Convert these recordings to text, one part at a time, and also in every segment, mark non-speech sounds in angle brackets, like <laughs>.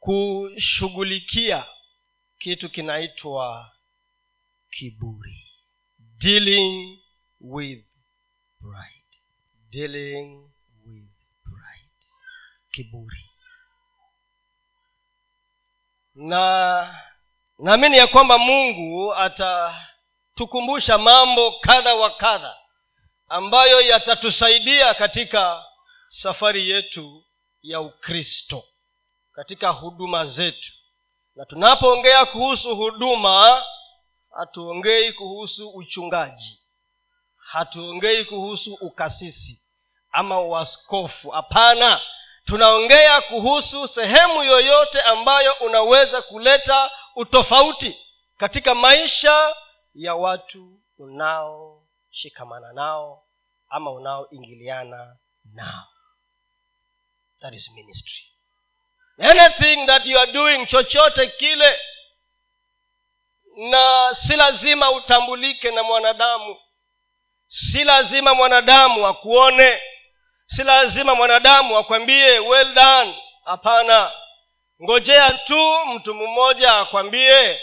kushughulikia kitu kinaitwa kiburi. Dealing with pride. Dealing with pride. Kiburi. Na naamini ya kwamba mungu atatukumbusha mambo kadha wa kadha ambayo yatatusaidia katika safari yetu ya ukristo katika huduma zetu. Na tunapoongea kuhusu huduma hatuongei kuhusu uchungaji. Hatuongei kuhusu ukasisi ama uaskofu. Hapana. Tunaongea kuhusu sehemu yoyote ambayo unaweza kuleta utofauti katika maisha ya watu unaoshikamana nao ama unaoingiliana nao. That is ministry anything that you are doing chochote kile na si lazima utambulike na mwanadamu. Si lazima mwanadamu akuone. Si lazima mwanadamu akwambie well done. Hapana. Ngojea tu mtu mmoja akwambie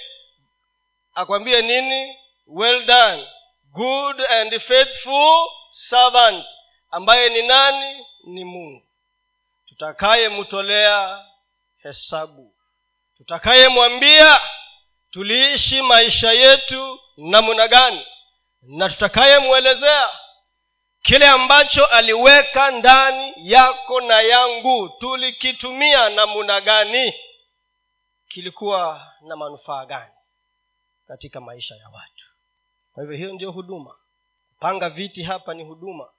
akwambie nini? Well done. Good and faithful servant. Ambaye ni nani? Ni mungu. Tutakayemtolea hesabu. Tutakayemwambia tuliishi maisha yetu namna gani? Na tutakayemwelezea kile ambacho aliweka ndani yako na yangu tulikitumia namna gani? Kilikuwa na manufaa gani katika maisha ya watu? Kwa hivyo hiyo ndio huduma. Kupanga viti hapa ni huduma.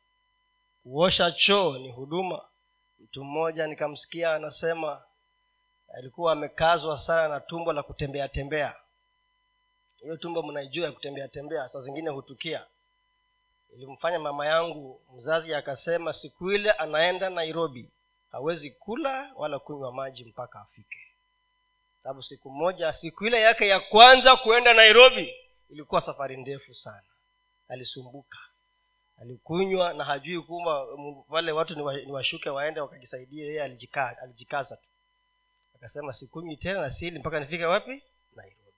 Kuosha choo ni huduma. Mtu mmoja nikamsikia anasema alikuwa amekazwa sana na tumbo la kutembea tembea. Hiyo tumbo mnaijua ya kutembea tembea saa zingine hutukia. Ilimfanya mama yangu mzazi akasema siku ile anaenda nairobi hawezi kula wala kunywa maji mpaka afike. Sababu siku moja siku ile yake ya kwanza kuenda nairobi ilikuwa safari ndefu sana. Alisumbuka. Alikunywa na hajui kuma wale watu ni washuke waende wakajisaidia yeye alijikaza, tu akasema sikunywi tena na sili mpaka nifike wapi? Nairobi.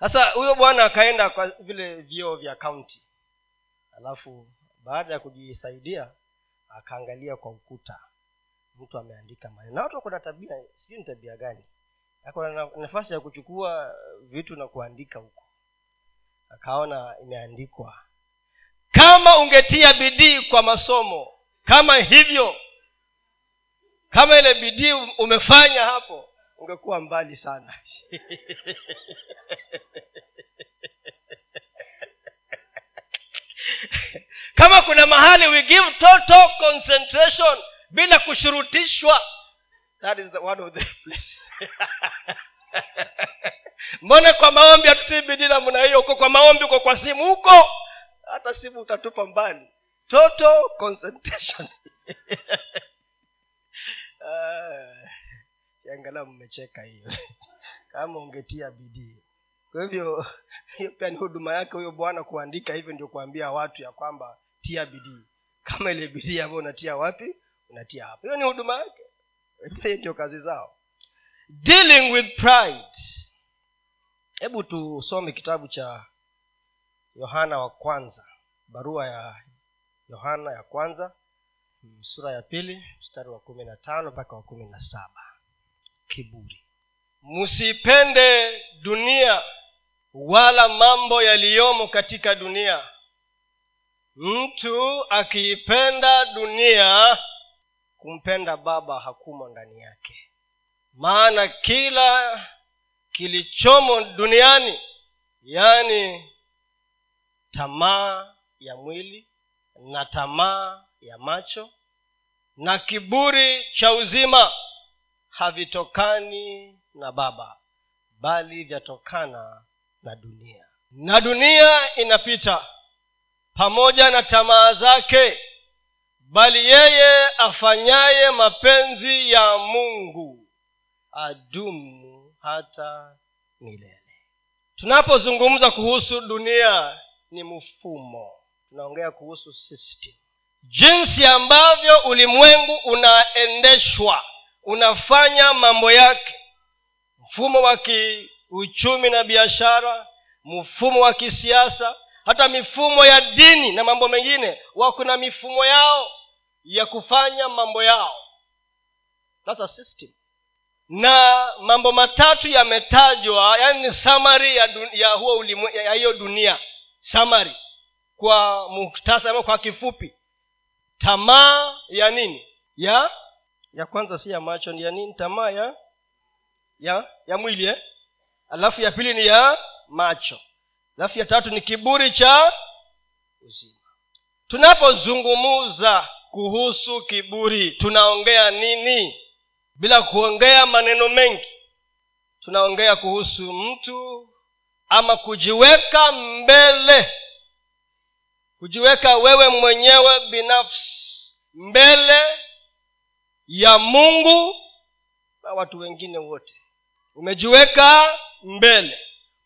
Sasa huyo bwana akaenda kwa vile vyoo vya kaunti alafu baada ya kujisaidia akaangalia kwa ukuta. Mtu ameandika maneno. Na watu wako na tabia sijui ni tabia gani. Ako na nafasi ya kuchukua vitu na kuandika huko. Akaona imeandikwa kama ungetia bidii kwa masomo kama hivyo kama ile bidii umefanya hapo ungekuwa mbali sana. <laughs> Kama kuna mahali we give total concentration bila kushurutishwa that is the one of the <laughs> place <laughs> mbone kwa maombi hatutii bidii namna hiyo uko kwa maombi uko kwa simu huko hata simu utatupa mbali. Total concentration uh, mmecheka hiyo. <laughs> Kama ungetia bidii. Kwa hivyo hiyo pia ni huduma yake huyo bwana kuandika hivyo ndio kuambia watu ya kwamba tia bidii. Kama ile bidii ambayo unatia wapi unatia hapo hiyo ni huduma yake. <laughs> Hiyo ndio kazi zao. Dealing with pride. Hebu tusome kitabu cha yohana wa kwanza. Barua ya yohana ya kwanza sura ya pili mstari wa kumi na tano mpaka wa kumi na saba. Kiburi. Msipende dunia wala mambo yaliyomo katika dunia. Mtu akiipenda dunia kumpenda baba hakumo ndani yake. Maana kila kilichomo duniani yaani tamaa ya mwili na tamaa ya macho na kiburi cha uzima havitokani na baba bali vyatokana na dunia. Na dunia inapita pamoja na tamaa zake bali yeye afanyaye mapenzi ya mungu adumu hata milele. Tunapozungumza kuhusu dunia ni mfumo. Tunaongea kuhusu system jinsi ambavyo ulimwengu unaendeshwa unafanya mambo yake. Mfumo wa kiuchumi na biashara mfumo wa kisiasa hata mifumo ya dini na mambo mengine wako na mifumo yao ya kufanya mambo yao. That's a system. Na mambo matatu yametajwa yani ni samari ya, ya huo ya hiyo dunia. Samari kwa muktasari kwa kifupi tamaa ya nini? Ya ya kwanza si ya macho ni ya nini? Tamaa ya ya ya mwili eh? alafu ya pili ni ya macho. Alafu ya tatu ni kiburi cha uzima. Tunapozungumuza kuhusu kiburi tunaongea nini? Bila kuongea maneno mengi. Tunaongea kuhusu mtu ama kujiweka mbele kujiweka wewe mwenyewe binafsi mbele ya mungu na watu wengine wote. Umejiweka mbele.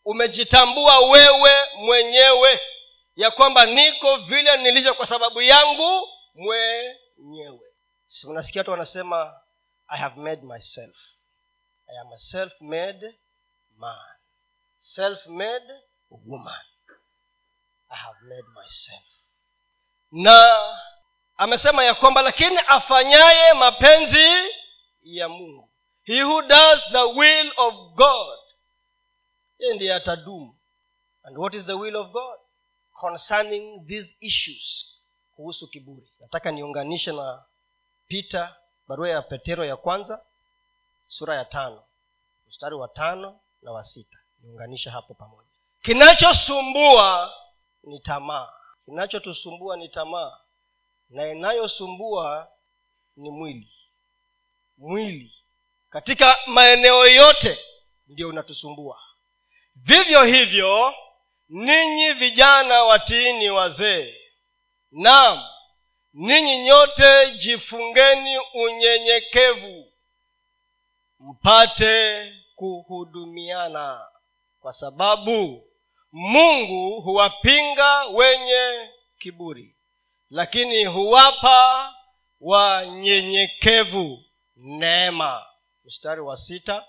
Umejitambua wewe mwenyewe ya kwamba niko vile nilivyo kwa sababu yangu mwenyewe. Si unasikia watu wanasema i have made myself. I am a self made man. Self made woman i have made myself. Na amesema ya kwamba lakini afanyaye mapenzi ya mungu. He who does the will of god yeye ndiye atadumu. And what is the will of god? Concerning these issues kuhusu kiburi. Nataka niunganishe na pita barua ya petero ya kwanza sura ya tano mstari wa tano na wa sita. Niunganishe hapo pamoja. Kinachosumbua ni tamaa. Kinachotusumbua ni tamaa na inayosumbua ni mwili. Mwili katika maeneo yote ndio unatusumbua. Vivyo hivyo ninyi vijana watiini wazee naam ninyi nyote jifungeni unyenyekevu mpate kuhudumiana kwa sababu mungu huwapinga wenye kiburi lakini huwapa wanyenyekevu neema. Mstari wa sita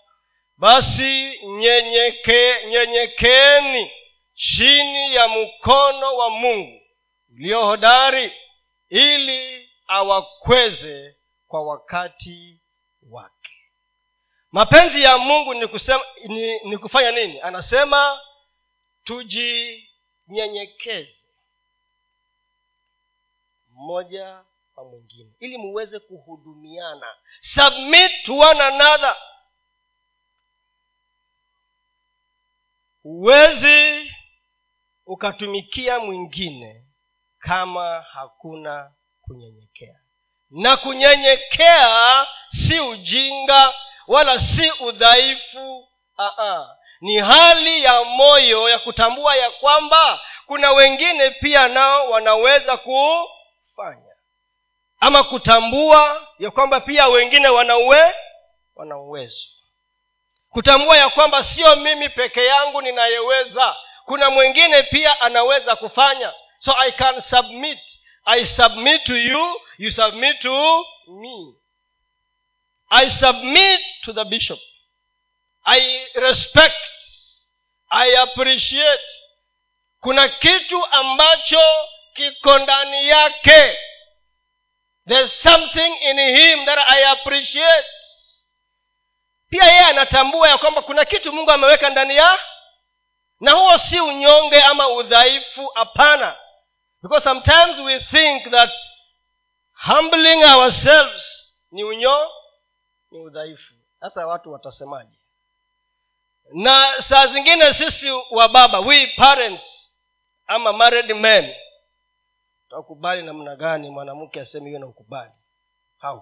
basi nyenyeke nyenyekeeni chini ya mkono wa mungu ulio hodari ili awakweze kwa wakati wake. Mapenzi ya mungu ni, kusema, ni, ni kufanya nini? Anasema tujinyenyekeze mmoja kwa mwingine ili muweze kuhudumiana. Submit to one another. Huwezi ukatumikia mwingine kama hakuna kunyenyekea. Na kunyenyekea si ujinga wala si udhaifu. Aa, ni hali ya moyo ya kutambua ya kwamba kuna wengine pia nao wanaweza kufanya. Ama kutambua ya kwamba pia wengine wanauwe wana uwezo. Kutambua ya kwamba sio mimi peke yangu ninayeweza. Kuna mwingine pia anaweza kufanya. So i can submit. I submit to you. You submit to me. I submit to the bishop i respect i appreciate. Kuna kitu ambacho kiko ndani yake. There's something in him that i appreciate. Pia yeye anatambua ya kwamba kuna kitu mungu ameweka ndani ya na huo si unyonge ama udhaifu hapana. Because sometimes we think that humbling ourselves ni unyo ni udhaifu. Sasa watu watasemaje na saa zingine sisi wa baba we parents ama married men takubali namna gani mwanamke aseme hiyo na ukubali? Na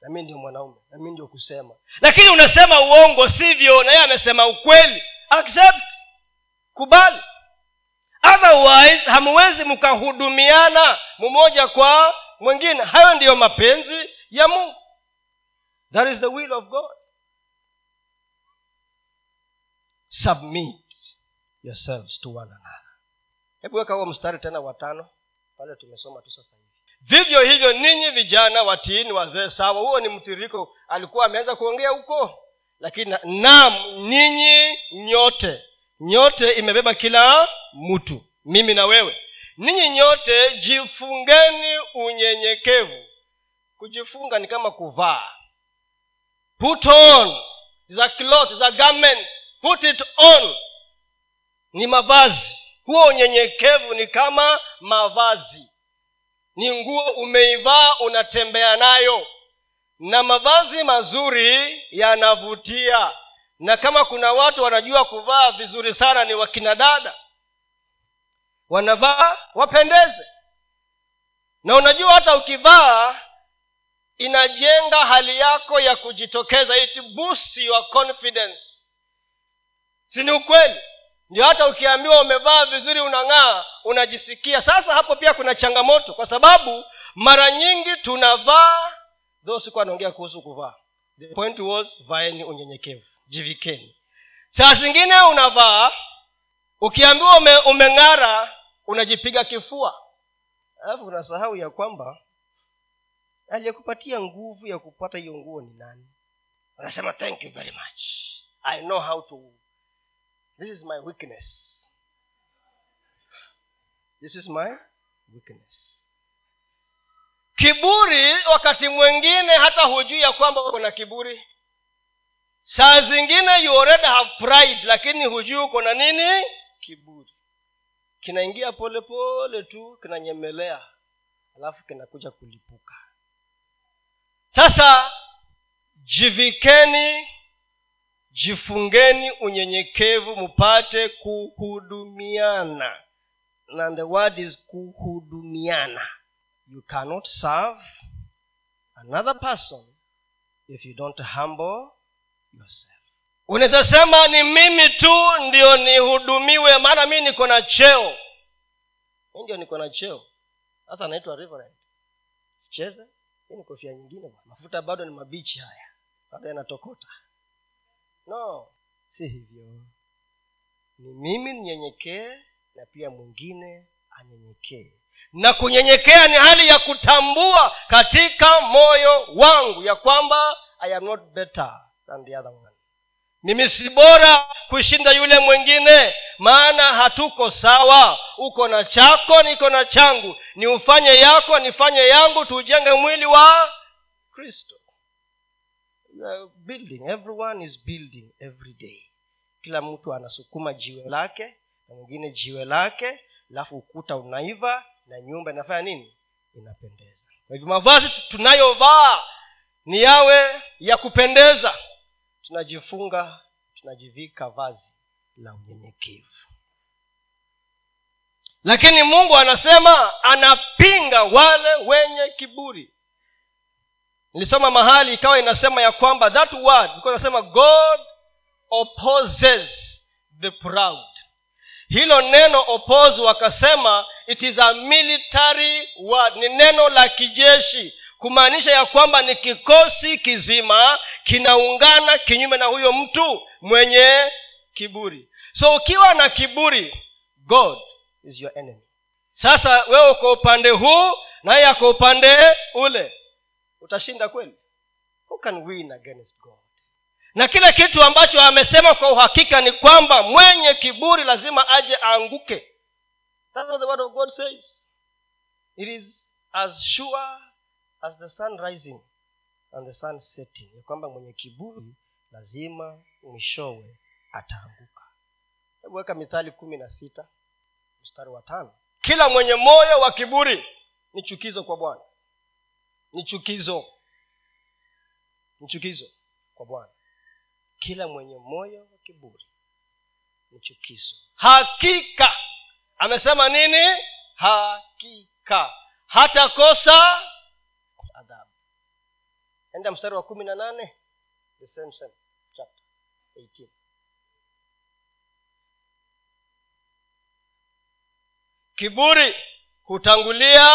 nami ndio mwanaume nami ndio kusema. Lakini unasema uongo sivyo na yeye amesema ukweli. Accept. Kubali. Otherwise hamuwezi mkahudumiana mmoja kwa mwingine. Hayo ndiyo mapenzi ya mungu. That is the will of god submit yourselves to one another. Hebu weka huo mstari tena watano pale tumesoma tu sasa hivi. Vivyo hivyo ninyi vijana watiini wazee sawa huo ni mtiririko alikuwa ameanza kuongea huko lakini nam ninyi nyote nyote imebeba kila mtu mimi na wewe. Ninyi nyote jifungeni unyenyekevu. Kujifunga ni kama kuvaa. Put on is cloth is garment put it on. Ni mavazi. Huo unyenyekevu ni kama mavazi. Ni nguo umeivaa unatembea nayo. Na mavazi mazuri yanavutia. Na kama kuna watu wanajua kuvaa vizuri sana ni wakina dada. Wanavaa wapendeze. Na unajua hata ukivaa inajenga hali yako ya kujitokeza. It boosts your confidence si ni ukweli ndio hata ukiambiwa umevaa vizuri unang'aa unajisikia. Sasa hapo pia kuna changamoto kwa sababu mara nyingi tunavaa dho siku anaongea kuhusu kuvaa. The point was vaeni unyenyekevu jivikeni. Saa zingine unavaa ukiambiwa ume, umeng'ara unajipiga kifua. Alafu unasahau ya kwamba aliyekupatia nguvu ya kupata hiyo nguo ni nani? Unasema thank you very much. I know how to this is my weakness. This is my weakness. Kiburi wakati mwingine hata hujui ya kwamba uko na kiburi. Saa zingine you already have pride lakini hujui uko na nini? Kiburi. Kinaingia polepole tu kinanyemelea alafu kinakuja kulipuka. Sasa jivikeni jifungeni unyenyekevu mpate kuhudumiana. And the word is kuhudumiana. You cannot serve another person if you don't humble yourself. Unaweza ni mimi tu ndio nihudumiwe maana mii niko na cheo. Mi ndio niko na cheo. Sasa anaitwa reverend. Cheze hii ni kofia nyingine mafuta bado ni mabichi haya. Bado yanatokota no si hivyo. Ni mimi ninyenyekee na pia mwingine anyenyekee. Na kunyenyekea ni hali ya kutambua katika moyo wangu ya kwamba i am not better than the other one. Mimi si bora kushinda yule mwingine maana hatuko sawa. Uko na chako niko na changu. Ni ufanye yako nifanye yangu tujenge mwili wa kristo building. Everyone is building every day. Kila mtu anasukuma jiwe lake na mwingine jiwe lake alafu ukuta unaiva na nyumba inafanya nini? Inapendeza. Kwa hivyo mavazi tunayovaa ni yawe ya kupendeza. Tunajifunga tunajivika vazi la unyenyekevu. Lakini mungu anasema anapinga wale wenye kiburi nilisoma mahali ikawa inasema ya kwamba that word anasema god opposes the proud. Hilo neno oppose wakasema it is a military word. Ni neno la kijeshi kumaanisha ya kwamba ni kikosi kizima kinaungana kinyume na huyo mtu mwenye kiburi. So ukiwa na kiburi god is your enemy. Sasa wewe uko upande huu naye ako upande ule utashinda kweli? Who can win against god? Na kile kitu ambacho amesema kwa uhakika ni kwamba mwenye kiburi lazima aje aanguke. That's what the word of god says. It is as sure as the sun rising and the sun setting. Ya kwamba mwenye kiburi lazima mwishowe ataanguka. Hebu weka mithali kumi na sita mstari wa tano. Kila mwenye moyo wa kiburi ni chukizo kwa bwana ni chukizo. Ni chukizo kwa bwana. Kila mwenye moyo wa kiburi ni chukizo. Hakika. Amesema nini? Hakika. Hatakosa adhabu. Enda mstari wa kumi na nane. The same same chapter 18 kiburi hutangulia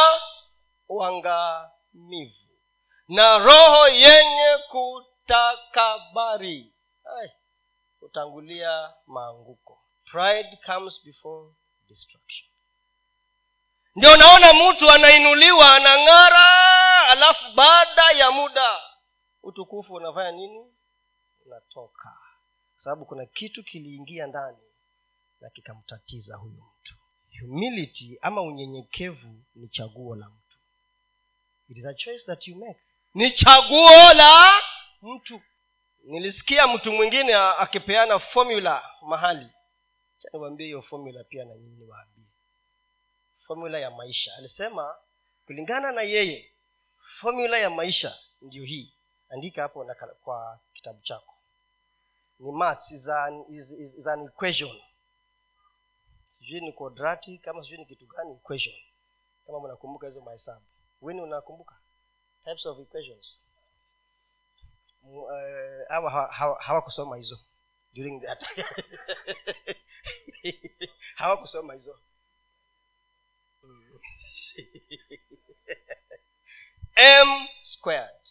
uangamivu na roho yenye kutakabari. Ai, hutangulia maanguko. Pride comes before destruction. Ndio naona mtu anainuliwa anang'ara alafu baada ya muda utukufu unafanya nini? Unatoka. Sababu kuna kitu kiliingia ndani na kikamtatiza huyu mtu. Humility ama unyenyekevu ni chaguo la mtu it is a choice that you make. Ni chaguo la mtu. Nilisikia mtu mwingine akipeana formula mahali. Niwaambie hiyo formula pia na nyinyi niwaambie. Formula ya maisha. Alisema kulingana na yeye formula ya maisha ndio hii. Andika hapo na kwa kitabu chako. Ni maths is an, is, is, is an equation. Sijui ni quadratic kama sijui ni kitu gani equation. Kama mnakumbuka hizo mahesabu wini unakumbuka? Types of equations. Hawa uh, hawakusoma hawa hizo during that <laughs> hawakusoma hizo. <laughs> M squared.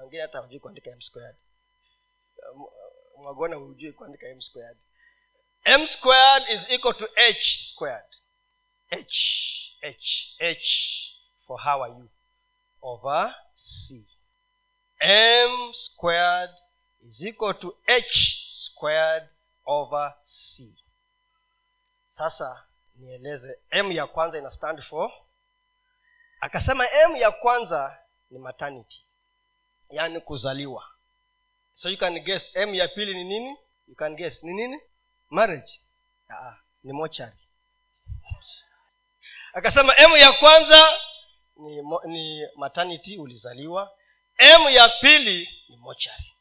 Wengine hata hujui kuandika m squared. Mwagona hujui kuandika m squared. M squared is equal to h squared. H h h for how are you? Over c. M squared is equal to h squared over c. Sasa nieleze m ya kwanza ina stand for? Akasema m ya kwanza ni maternity yaani kuzaliwa. So you can guess m ya pili ni nini? You can guess ni nini? Marriage. Aa, ni mochari akasema m ya kwanza ni, ni maternity ulizaliwa. M ya pili ni mochari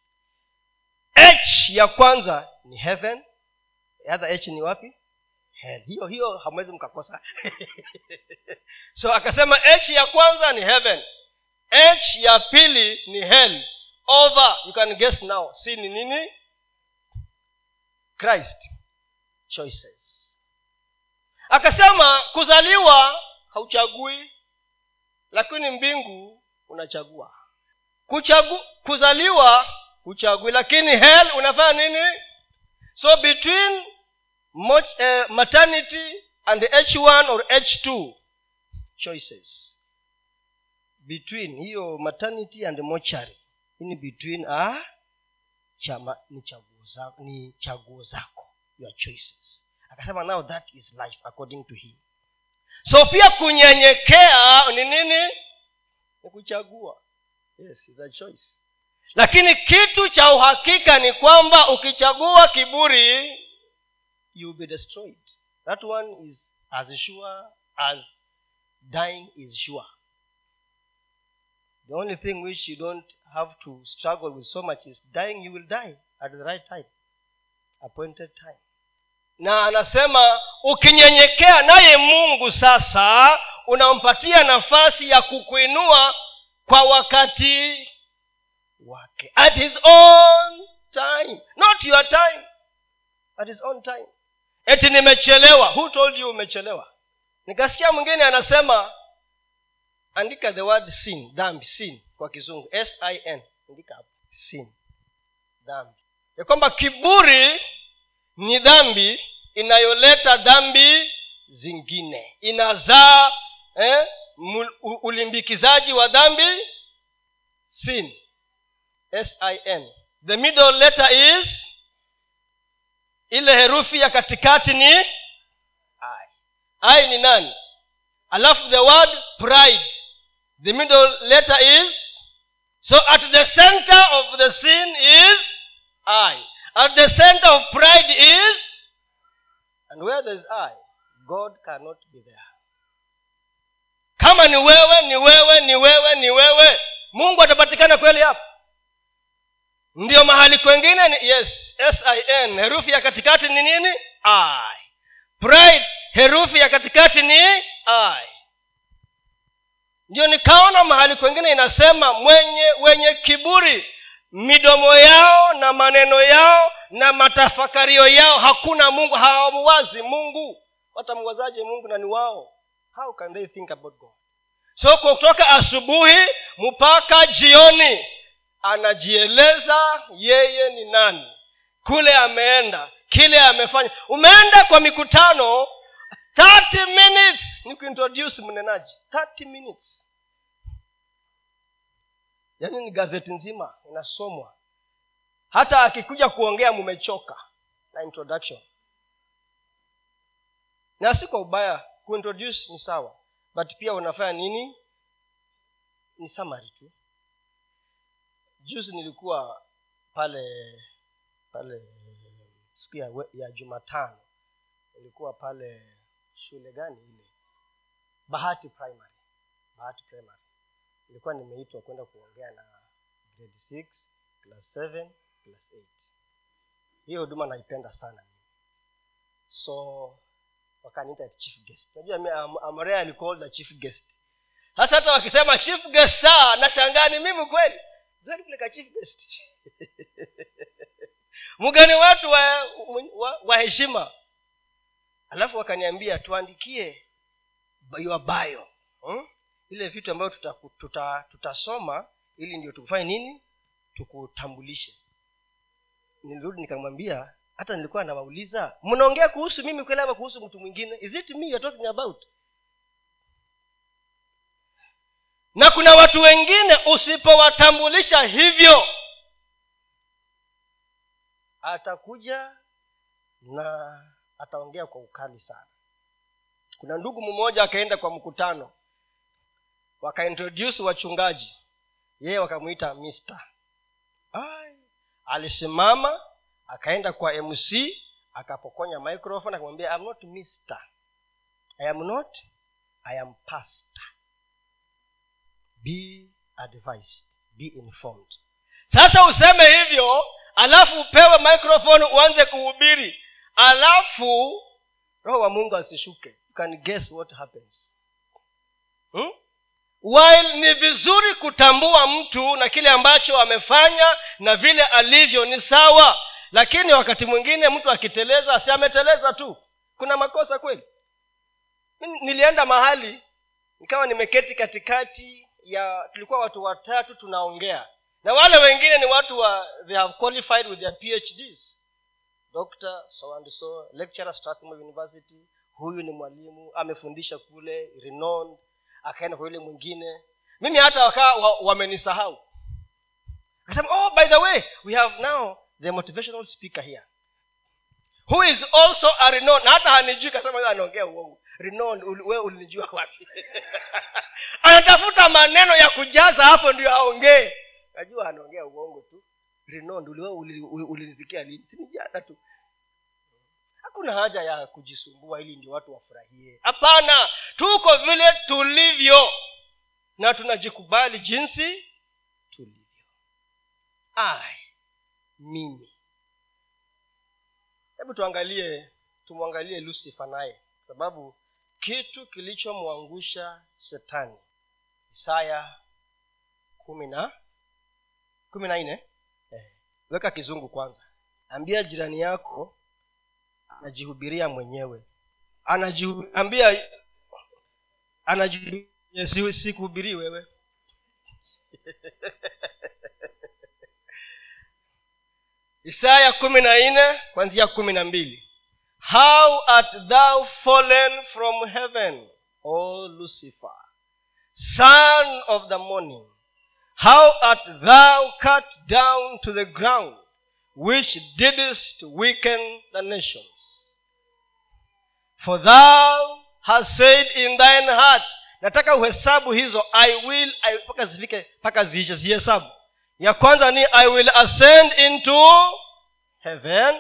h ya kwanza ni heaven. H ni wapi? Hell. Hiyo hiyo hamwezi mkakosa. <laughs> So akasema h ya kwanza ni heaven. H ya pili ni hell. Over. You can guess now. Si ni nini? Christ. Choices akasema kuzaliwa hauchagui lakini mbingu unachagua. Kuchagu, kuzaliwa huchagui lakini hell unafanya nini? So between much, uh, maternity and h1 or h2 choices. Between hiyo maternity and mochari in between ah, chama chaguo zako ni chaguo zako your choices akasema now that is life according to him. So pia kunyenyekea ni nini? Ni kuchagua. Yes is a choice. Lakini kitu cha uhakika ni kwamba ukichagua kiburi you will be destroyed. That one is as sure as dying is sure. The only thing which you don't have to struggle with so much is dying you will die at the right time. Appointed time na anasema ukinyenyekea naye mungu sasa unampatia nafasi ya kukuinua kwa wakati wake. At his own time. Not your time. At his own time. Eti nimechelewa. Who told you umechelewa? Nikasikia mwingine anasema andika the word sin. Dhambi. Sin kwa kizungu. Sin andika sin. Dhambi. Ya kwamba kiburi ni dhambi inayoleta dhambi zingine. Inazaa eh, ulimbikizaji wa dhambi sin. Sin the middle letter is ile herufi ya katikati ni i. I ni nani? Alafu the word pride. The middle letter is so at the center of the sin is i. At the center of pride is and where there is i god cannot be there. Kama ni wewe ni wewe ni wewe ni wewe mungu atapatikana kweli hapo ndio mahali kwengine ni yes sin herufi ya katikati ni nini? I. Pride herufi ya katikati ni i. Ndio nikaona mahali kwengine inasema mwenye wenye kiburi midomo yao na maneno yao na matafakario yao hakuna mungu hawamuwazi mungu. Watamwazaje mungu na ni wao? How can they think about god? So kutoka asubuhi mpaka jioni anajieleza yeye ni nani. Kule ameenda kile amefanya. Umeenda kwa mikutano 30 minutes. Ni kuintroduce mnenaji 30 minutes. Yaani ni gazeti nzima inasomwa hata akikuja kuongea mumechoka. Na introduction. Na si kwa ubaya kuintroduce ni sawa. But pia unafanya nini? Ni samari tu. Juzi nilikuwa pale pale siku ya, ya jumatano. Nilikuwa pale shule gani ile? Bahati primary. Bahati primary. Nilikuwa nimeitwa kwenda kuongea na grade six class seven class eight. Hiyo huduma naipenda sana. So wakaniita chief guest. Najua mi am, the chief guest. Hasa hata wakisema chief guest saa nashangani mimi kweli? Ka chief guest? <laughs> Mgani watu wa, wa, wa heshima. Alafu wakaniambia tuandikie your bio. Hmm? ile vitu ambavyo tutasoma tuta, tuta, tuta ili ndio tukufanye nini? Tukutambulishe nilirudi nikamwambia hata nilikuwa nawauliza mnaongea kuhusu mimi kweli ama kuhusu mtu mwingine? Is it me you're talking about? Na kuna watu wengine usipowatambulisha hivyo atakuja na ataongea kwa ukali sana. Kuna ndugu mmoja akaenda kwa mkutano wakaintroduce wachungaji yeye wakamwita mister alisimama akaenda kwa mc akapokonya microphone akamwambia I'm not mister. I am not i am pastor. Be advised be informed. Sasa useme hivyo alafu upewe microphone uanze kuhubiri. Alafu roho wa mungu asishuke. You can guess what happens. Hmm? While ni vizuri kutambua mtu na kile ambacho amefanya na vile alivyo ni sawa. Lakini wakati mwingine mtu akiteleza si ameteleza tu. Kuna makosa kweli? Nilienda mahali nikawa nimeketi katikati ya tulikuwa watu watatu tunaongea. Na wale wengine ni watu wa they have qualified with their phds doctor so and so lecturer strathmore university huyu ni mwalimu amefundisha kule renowned akaenda kwa yule mwingine. Mimi hata wakaa wamenisahau. Wa akasema oh by the way we have now the motivational speaker here who is also a renowned na hata hanijui kasema anaongea uongo. Renowned ulinijua wapi? <laughs> Anatafuta maneno ya kujaza hapo ndio aongee. Najua anaongea uongo tu. Renowned ulinisikia uli, lini? Sinijana tu hakuna haja ya kujisumbua ili ndio watu wafurahie. Hapana tuko vile tulivyo na tunajikubali jinsi tulivyo. Ai mimi. Hebu tuangalie tumwangalie lusifa naye sababu kitu kilichomwangusha shetani isaya kumi na kumi na nne. Eh, weka kizungu kwanza. Ambia jirani yako anajihubiria mwenyewe. Anajiambia anajihubiria wewe. <laughs> Isaya kumi na nne kwanzia kumi na mbili. How art thou fallen from heaven o lucifer son of the morning? How art thou cut down to the ground which didst weaken the nations for thou hast said in thine heart nataka uhesabu hizo i will mpaka zifike mpaka ziishe zihesabu. Ya kwanza ni i will ascend into heaven.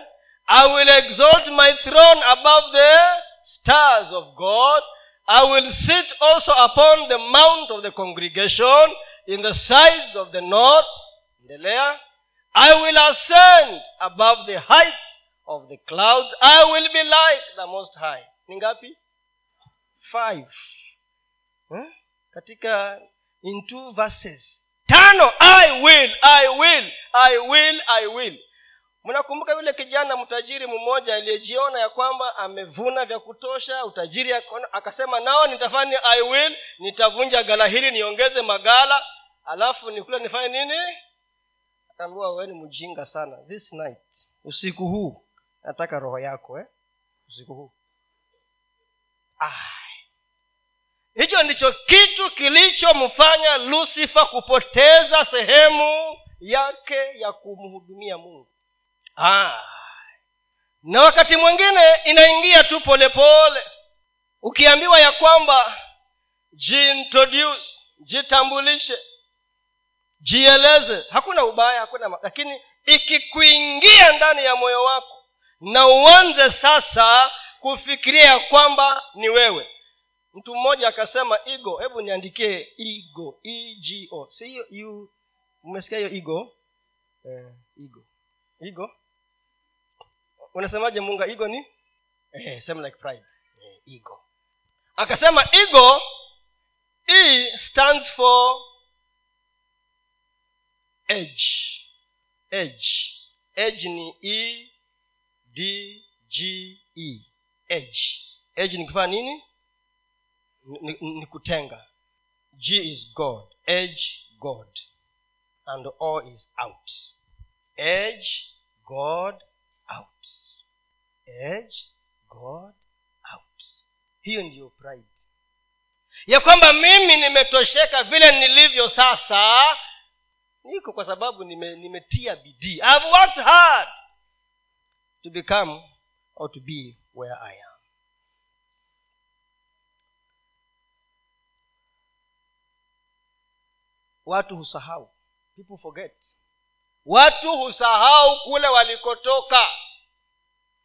I will exalt my throne above the stars of god. I will sit also upon the mount of the congregation in the sides of the north. Endelea. I will ascend above the heights of the clouds i will be like the most high. Ni ngapi? Five. Hmm? katika in two verses. Tano i will i will i will i will. Mnakumbuka yule kijana mtajiri mmoja aliyejiona ya kwamba amevuna vya kutosha utajiri akasema nao nitafanya i will nitavunja gala hili niongeze magala alafu nikula nifanye nini? Akaambiwa wewe ni mjinga sana this night usiku huu nataka roho yako eh? usiku huu. Hicho ndicho kitu kilichomfanya lusifa kupoteza sehemu yake ya kumhudumia mungu. Ay. na wakati mwingine inaingia tu polepole ukiambiwa ya kwamba jiintroduce jitambulishe jieleze. Hakuna ubaya hakuna lakini ikikuingia ndani ya moyo wako na uanze sasa kufikiria ya kwamba ni wewe. Mtu mmoja akasema igo hebu niandikie igo ego si hiyo umesikia hiyo igo? Eh, igo. Igo? Unasemaje munga? Igo ni? Eh, same like pride. Eh, ego akasema ego e stands for edge. Edge. Edge ni e d g e. Age age ni nini? Ni, kutenga. G is god. Age god. And all is out. Age god out. Age god out. Hiyo ndiyo pride. Ya kwamba mimi nimetosheka vile nilivyo sasa niko kwa sababu nime, nimetia bidii. I've worked hard to become or to be where i am. Watu husahau. People forget. Watu husahau kule walikotoka.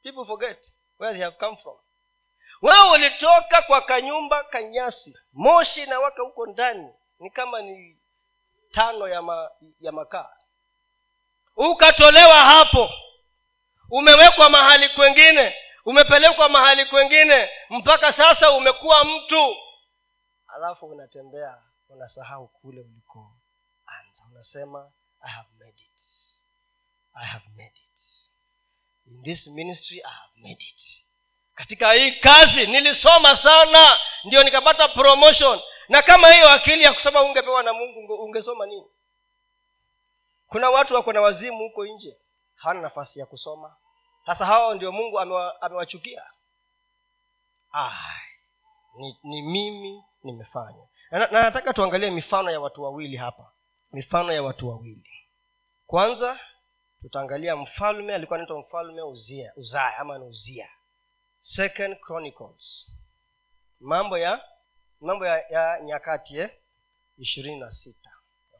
People forget where they have come from. Wewe ulitoka kwa kanyumba kanyasi moshi inawaka huko ndani. Ni kama ni tano ya, ma, ya makaa. Ukatolewa hapo umewekwa mahali kwengine umepelekwa mahali kwengine mpaka sasa umekuwa mtu. Alafu unatembea unasahau kule ulikoanza unasema i have made it. I have made it. In this ministry i have made it. Katika hii kazi nilisoma sana ndio nikapata promotion. Na kama hiyo akili ya kusoma ungepewa na mungu ungesoma nini? Kuna watu wako na wazimu huko nje hawana nafasi ya kusoma. Sasa hao ndio mungu amewachukia. Ni, ni mimi nimefanya. Na, na tuangalie mifano ya watu wawili hapa. Mifano ya watu wawili. Kwanza tutaangalia mfalme alikuwa anaitwa mfalme uzia uzaya ama ni uzia. Second chronicles. Mambo ya mambo ya, ya nyakati eh? ishirini na sita.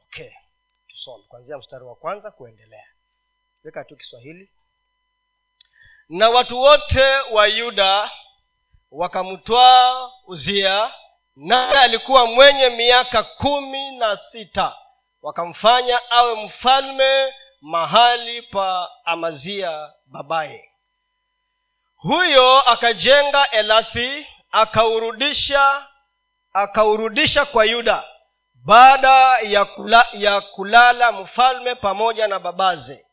Okay tusome. Kuanzia mstari wa kwanza kuendelea weka tu kiswahili. Na watu wote wa yuda wakamtwaa uzia naye alikuwa mwenye miaka kumi na sita. Wakamfanya awe mfalme mahali pa amazia babaye. Huyo akajenga elathi akaurudisha akaurudisha kwa yuda baada ya, kula, ya kulala mfalme pamoja na babaze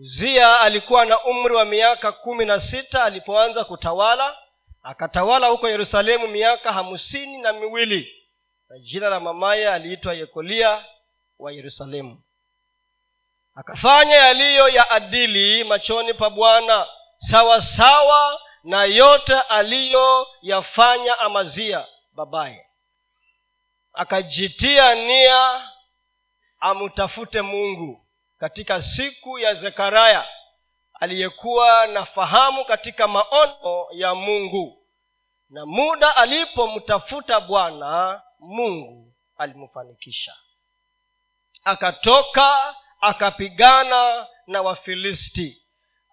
uzia alikuwa na umri wa miaka kumi na sita alipoanza kutawala. Akatawala huko yerusalemu miaka hamsini na miwili. Na jina la mamaye aliitwa yekolia wa yerusalemu. Akafanya yaliyo ya adili machoni pa bwana sawasawa na yote aliyoyafanya amazia babaye. Akajitia nia amtafute mungu katika siku ya zekaraya aliyekuwa na fahamu katika maono ya mungu. Na muda alipomtafuta bwana mungu alimfanikisha. Akatoka akapigana na wafilisti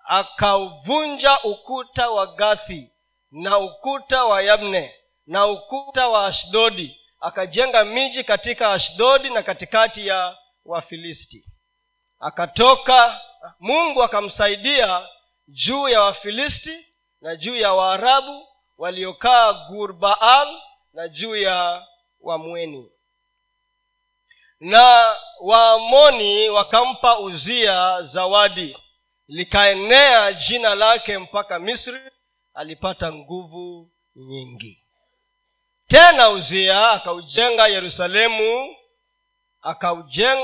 akauvunja ukuta wa gathi na ukuta wa yabne na ukuta wa ashdodi akajenga miji katika ashdodi na katikati ya wafilisti akatoka mungu akamsaidia juu ya wafilisti na juu ya waarabu waliokaa gurbaal na juu ya wamweni. Na waamoni wakampa uzia zawadi. Likaenea jina lake mpaka misri alipata nguvu nyingi. Tena uzia akaujenga yerusalemu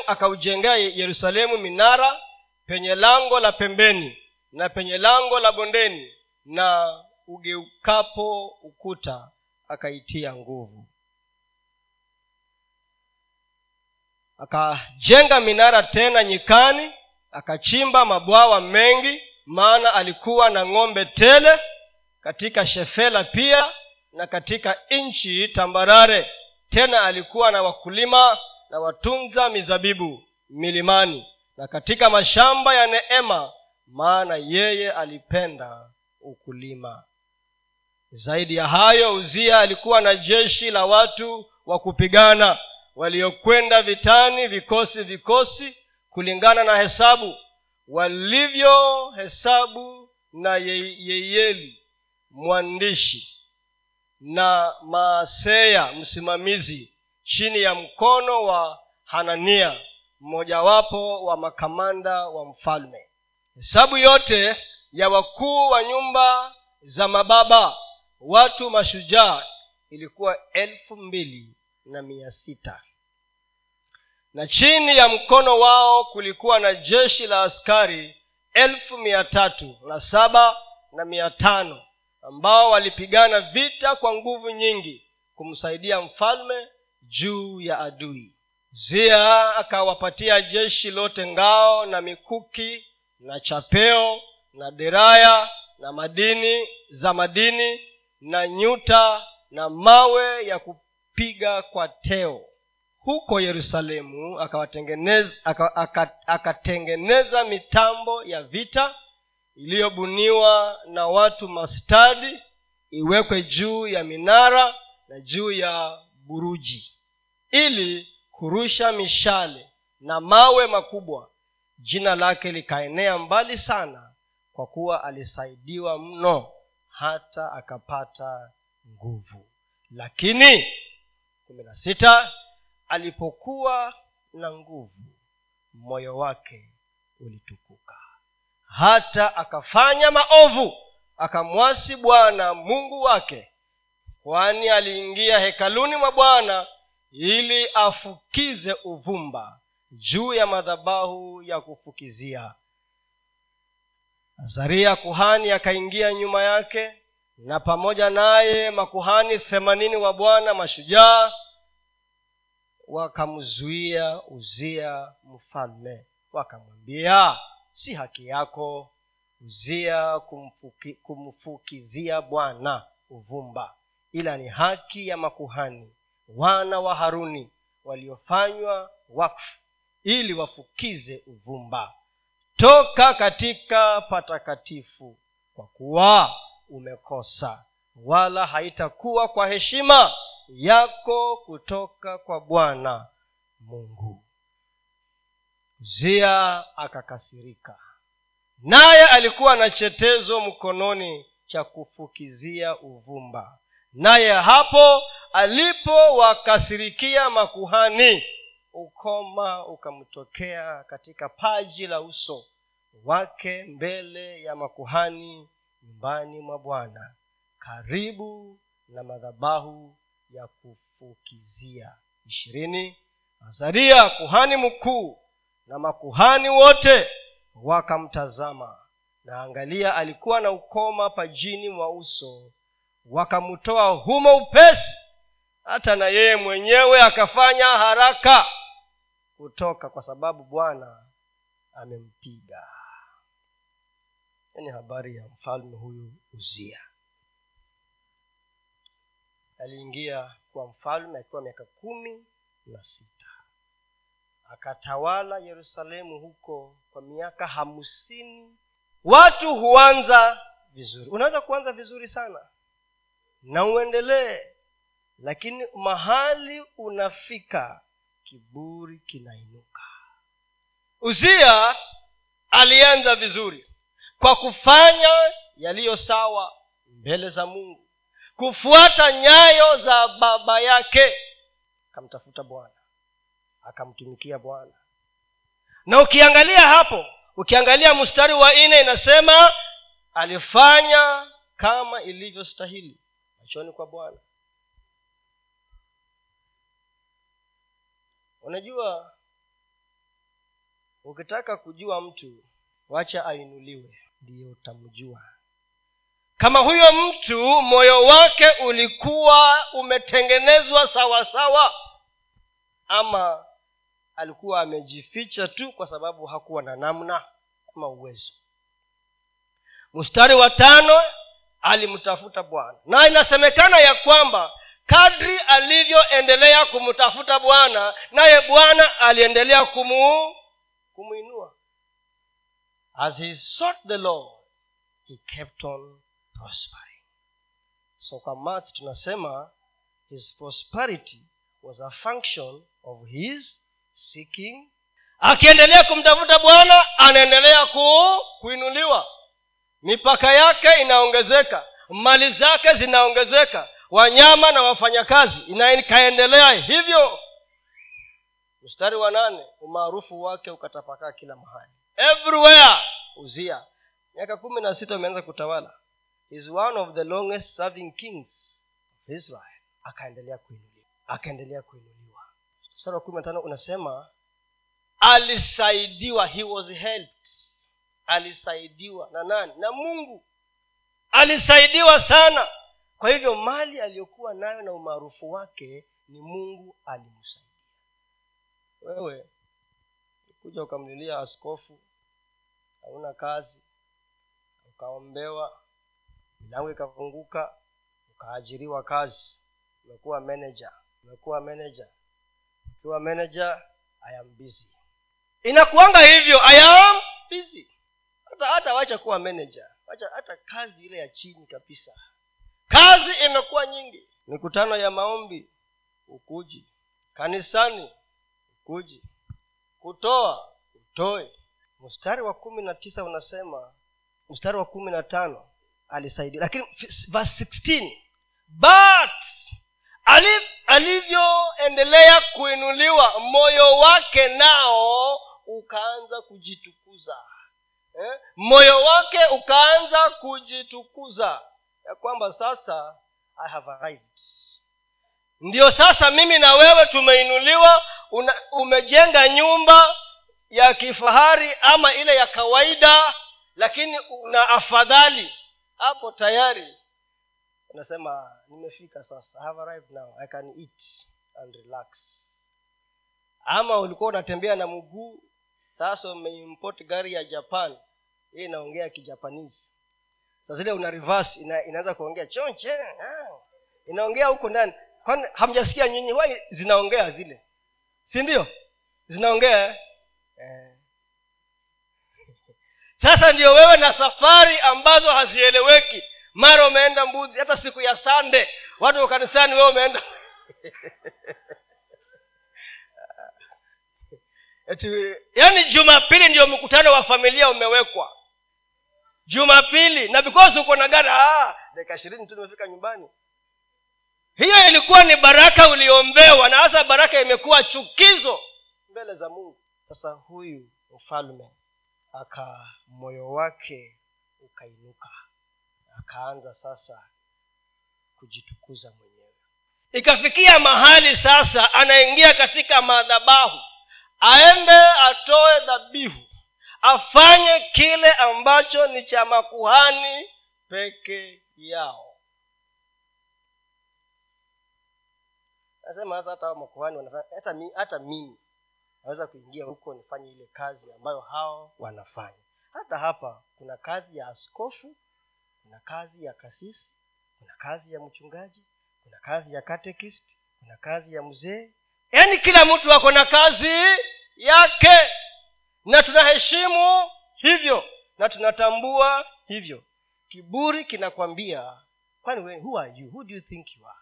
akaujengea yerusalemu minara penye lango la pembeni na penye lango la bondeni na ugeukapo ukuta akaitia nguvu. Akajenga minara tena nyikani akachimba mabwawa mengi maana alikuwa na ng'ombe tele katika shefela pia na katika nchi tambarare. Tena alikuwa na wakulima na watunza mizabibu milimani. Na katika mashamba ya neema maana yeye alipenda ukulima. Zaidi ya hayo uzia alikuwa na jeshi la watu wa kupigana waliokwenda vitani vikosi vikosi kulingana na hesabu walivyohesabu na yeyeli mwandishi na maaseya msimamizi chini ya mkono wa hanania mmojawapo wa makamanda wa mfalme. Hesabu yote ya wakuu wa nyumba za mababa watu mashujaa ilikuwa elfu mbili na mia sita. Na chini ya mkono wao kulikuwa na jeshi la askari elfu mia tatu na saba na mia tano ambao walipigana vita kwa nguvu nyingi kumsaidia mfalme juu ya adui. Zia akawapatia jeshi lote ngao na mikuki na chapeo na deraya na madini za madini na nyuta na mawe ya kupiga kwa teo. Huko yerusalemu akawatengeneza akatengeneza aka, mitambo ya vita iliyobuniwa na watu mastadi iwekwe juu ya minara na juu ya buruji ili kurusha mishale na mawe makubwa jina lake likaenea mbali sana kwa kuwa alisaidiwa mno hata akapata nguvu. Lakini kumi na sita alipokuwa na nguvu moyo wake ulitukuka. Hata akafanya maovu akamwasi bwana mungu wake kwani aliingia hekaluni mwa bwana ili afukize uvumba juu ya madhabahu ya kufukizia. Azaria kuhani akaingia nyuma yake na pamoja naye makuhani themanini wa bwana mashujaa wakamzuia uzia mfalme. Wakamwambia si haki yako uzia kumfuki, kumfukizia bwana uvumba ila ni haki ya makuhani wana wa haruni waliofanywa wakfu ili wafukize uvumba. Toka katika patakatifu kwa kuwa umekosa wala haitakuwa kwa heshima yako kutoka kwa bwana mungu. Zia akakasirika naye alikuwa na chetezo mkononi cha kufukizia uvumba naye hapo alipowakasirikia makuhani ukoma ukamtokea katika paji la uso wake mbele ya makuhani nyumbani mwa bwana karibu na madhabahu ya kufukizia. Ishirini azaria kuhani mkuu na makuhani wote wakamtazama. Na angalia alikuwa na ukoma pajini mwa uso wakamtoa humo upesi. Hata na yeye mwenyewe akafanya haraka kutoka kwa sababu bwana amempiga. Ni habari ya mfalme huyu uzia. Aliingia kwa mfalme akiwa miaka kumi na sita. Akatawala yerusalemu huko kwa miaka hamsini. Watu huanza vizuri. Unaweza kuanza vizuri sana na uendelee. Lakini mahali unafika kiburi kinainuka. Uzia alianza vizuri kwa kufanya yaliyo sawa mbele za mungu. Kufuata nyayo za baba yake. Akamtafuta bwana. Akamtumikia bwana. Na ukiangalia hapo ukiangalia mstari wa nne inasema alifanya kama ilivyostahili machoni kwa bwana. Unajua ukitaka kujua mtu wacha ainuliwe ndiyo utamjua. Kama huyo mtu moyo wake ulikuwa umetengenezwa sawasawa sawa ama alikuwa amejificha tu kwa sababu hakuwa na namna ama uwezo. Mstari wa tano alimtafuta bwana. Na inasemekana ya kwamba kadri alivyoendelea kumtafuta bwana naye bwana aliendelea kumu kumwinua as he sought the lord he kept on prospering. So kwa maths tunasema his prosperity was a function of his seeking. Akiendelea kumtafuta bwana anaendelea ku, kuinuliwa mipaka yake inaongezeka mali zake zinaongezeka wanyama na wafanyakazi ikaendelea hivyo. Mstari wa nane umaarufu wake ukatapakaa kila mahali. Everywhere uzia. Miaka kumi na sita umeanza kutawala. Is one of the longest serving kings of israel. Akaendelea kuinuliwa akaendelea kuinuliwa. Mstari wa kumi na tano unasema alisaidiwa he was helped alisaidiwa na nani? Na mungu. Alisaidiwa sana. Kwa hivyo mali aliyokuwa nayo na umaarufu wake ni mungu alimsaidia. Wewe kuja ukamlilia askofu hauna kazi ukaombewa milango ikafunguka ukaajiriwa kazi umekuwa manager umekuwa manager. Ukiwa manager i am busy. Inakuanga hivyo i am busy wacha kuwa manager. Wacha hata kazi ile ya chini kabisa. Kazi imekuwa nyingi. Mikutano ya maombi ukuji. Kanisani ukuji. Kutoa utoe. Mstari wa kumi na tisa unasema mstari wa kumi na tano alisaidia. Lakini verse 16 but alivyoendelea kuinuliwa moyo wake nao ukaanza kujitukuza eh? moyo wake ukaanza kujitukuza ya kwamba sasa i have arrived. Ndiyo sasa mimi na wewe tumeinuliwa una, umejenga nyumba ya kifahari ama ile ya kawaida lakini una afadhali. Hapo tayari unasema nimefika sasa. I have arrived now. I can eat and relax. Ama ulikuwa unatembea na mguu sasa umeimport gari ya japan. Hii inaongea kijapanisi sa zile una reverse ina, inaweza kuongea chonche inaongea huko ndani. Kwani hamjasikia nyinyi wai zinaongea zile? Si ndio? Zinaongea eh. <laughs> sasa ndio wewe na safari ambazo hazieleweki. Mara umeenda mbuzi hata siku ya sande watu wa kanisani wewe umeenda <laughs> eti yaani jumapili ndio mkutano wa familia umewekwa. Jumapili na because uko na gari ah, dakika ishirini tu nimefika nyumbani. Hiyo ilikuwa ni baraka uliombewa na hasa baraka imekuwa chukizo mbele za mungu. Sasa huyu mfalme aka moyo wake ukainuka akaanza sasa kujitukuza mwenyewe. Ikafikia mahali sasa anaingia katika madhabahu aende atoe dhabihu afanye kile ambacho ni cha makuhani peke yao. Nasema sasa hata makuhani wanafanya hata, mi, hata mimi naweza kuingia huko nifanye ile kazi ambayo hao wanafanya. Hata hapa kuna kazi ya askofu kuna kazi ya kasisi kuna kazi ya mchungaji kuna kazi ya katekist kuna kazi ya mzee. Yaani kila mtu ako na kazi yake. Na tunaheshimu hivyo na tunatambua hivyo. Kiburi kinakwambia kwani who are you? Who do you think you are?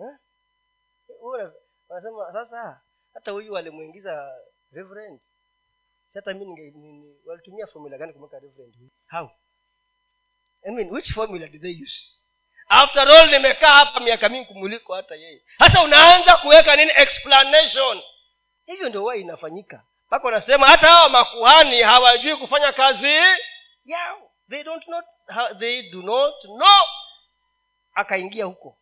Eh? wanasema sasa hata huyu walimwingiza reverend. Hata mi walitumia formula gani kumweka reverend how? I mean, which formula did they use? After all nimekaa hapa miaka mingi kumuliko hata yeye. Sasa unaanza kuweka nini? Explanation hivyo ndio huwa inafanyika. Mpaka wanasema hata hawa makuhani hawajui kufanya kazi yao. They don't not, they do not know. Akaingia huko.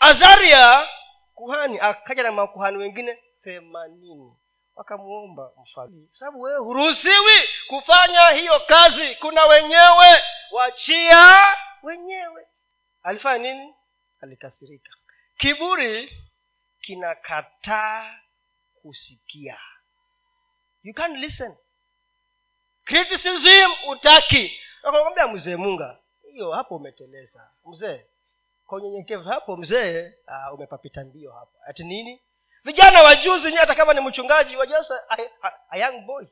Azaria kuhani akaja na makuhani wengine themanini. Wakamwomba mfalme. Sababu wewe huruhusiwi kufanya hiyo kazi. Kuna wenyewe. Wachia wenyewe. Alifanya nini? Alikasirika. Kiburi kinakataa kusikia. You can't listen. Criticism utaki akamwambia mzee munga hiyo hapo umeteleza. Mzee kwa unyenyekevu hapo mzee uh, umepapita mbio hapo. Ati nini? Vijana wajuzi hata kama ni mchungaji wajasa a, a, a young boy.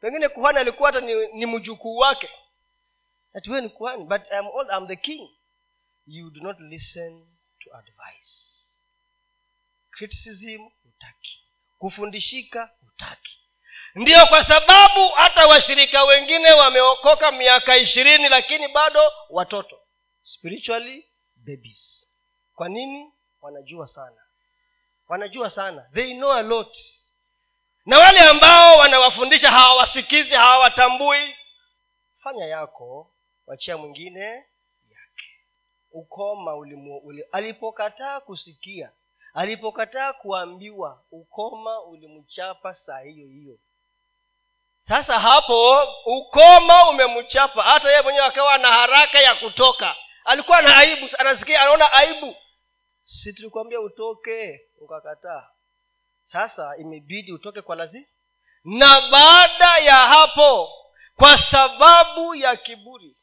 Pengine kuhani alikuwa hata ni, ni mjukuu wake. Ati wewe ni kuhani but I'm old, I'm the king. You do not listen to advice criticism hutaki. Kufundishika hutaki. Ndiyo kwa sababu hata washirika wengine wameokoka miaka ishirini lakini bado watoto. Spiritually babies. Kwa nini? Wanajua sana. Wanajua sana. They know a lot. Na wale ambao wanawafundisha hawawasikizi hawawatambui fanya yako wachia mwingine yake. Ukoma ulimu, uli, alipokataa kusikia alipokataa kuambiwa ukoma ulimchapa saa hiyo hiyo. Sasa hapo ukoma umemchapa. Hata yeye mwenyewe akawa na haraka ya kutoka. Alikuwa na aibu anasikia anaona aibu. Si tulikuambia utoke ukakataa. Sasa imebidi utoke kwa lazima na baada ya hapo kwa sababu ya kiburi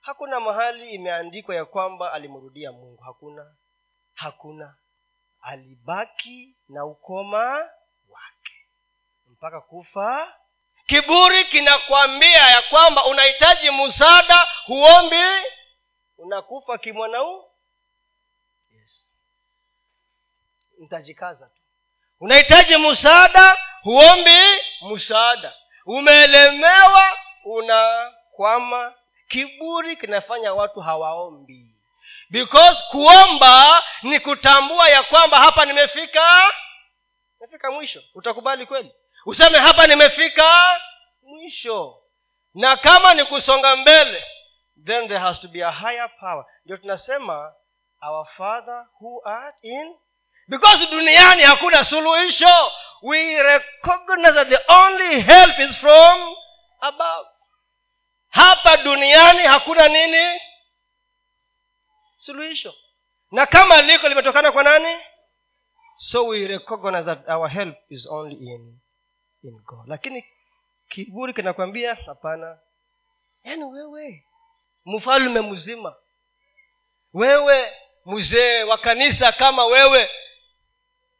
hakuna mahali imeandikwa ya kwamba alimrudia mungu. Hakuna hakuna alibaki na ukoma wake mpaka kufa. Kiburi kinakwambia ya kwamba unahitaji msaada huombi unakufa kimwanau. Yes. Nitajikaza tu. Unahitaji msaada huombi msaada. Umeelemewa unakwama. Kiburi kinafanya watu hawaombi because kuomba ni kutambua ya kwamba hapa nimefika nimefika mwisho. Utakubali kweli? Useme hapa nimefika mwisho. Na kama ni kusonga mbele then there has to be a higher power. Ndio tunasema our father who art in because duniani hakuna suluhisho. We recognize that the only help is from above. Hapa duniani hakuna nini suluhisho. Na kama liko limetokana kwa nani? So we recognize that our help is only in in god. Lakini kiburi kinakwambia hapana. Yaani wewe mfalme mzima. Wewe mzee wa kanisa kama wewe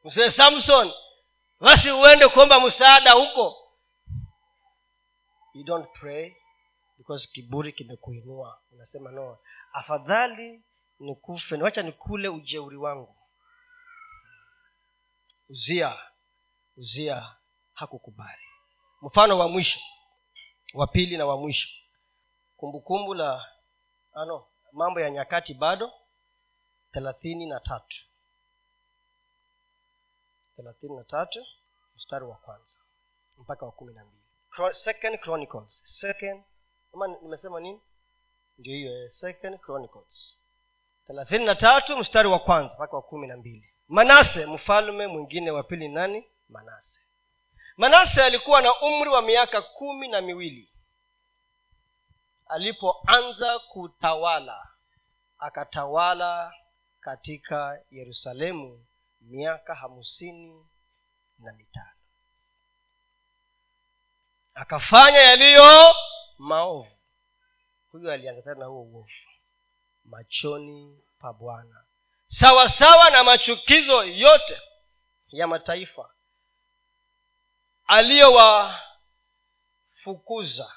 mzee samson basi uende kuomba msaada huko. You don't pray because kiburi kimekuinua. Unasema no. Afadhali nikufe niwacha nikule ujeuri wangu. Uzia uzia hakukubali. Mfano wa mwisho wa pili na wa mwisho. Kumbukumbu la ano mambo ya nyakati bado thelathini na tatu. Thelathini na tatu mstari wa kwanza mpaka wa kumi na mbili. Second chronicles second ama nimesema nini? Ndio hiyo second chronicles thelathini na tatu mstari wa kwanza mpaka wa kumi na mbili. Manase mfalme mwingine wa pili nani? Manase. Manase alikuwa na umri wa miaka kumi na miwili. Alipoanza kutawala akatawala katika yerusalemu miaka hamsini na mitano. Akafanya yaliyo maovu. Huyo aliangatana na huo uovu machoni pa bwana. Sawasawa na machukizo yote ya mataifa aliyowafukuza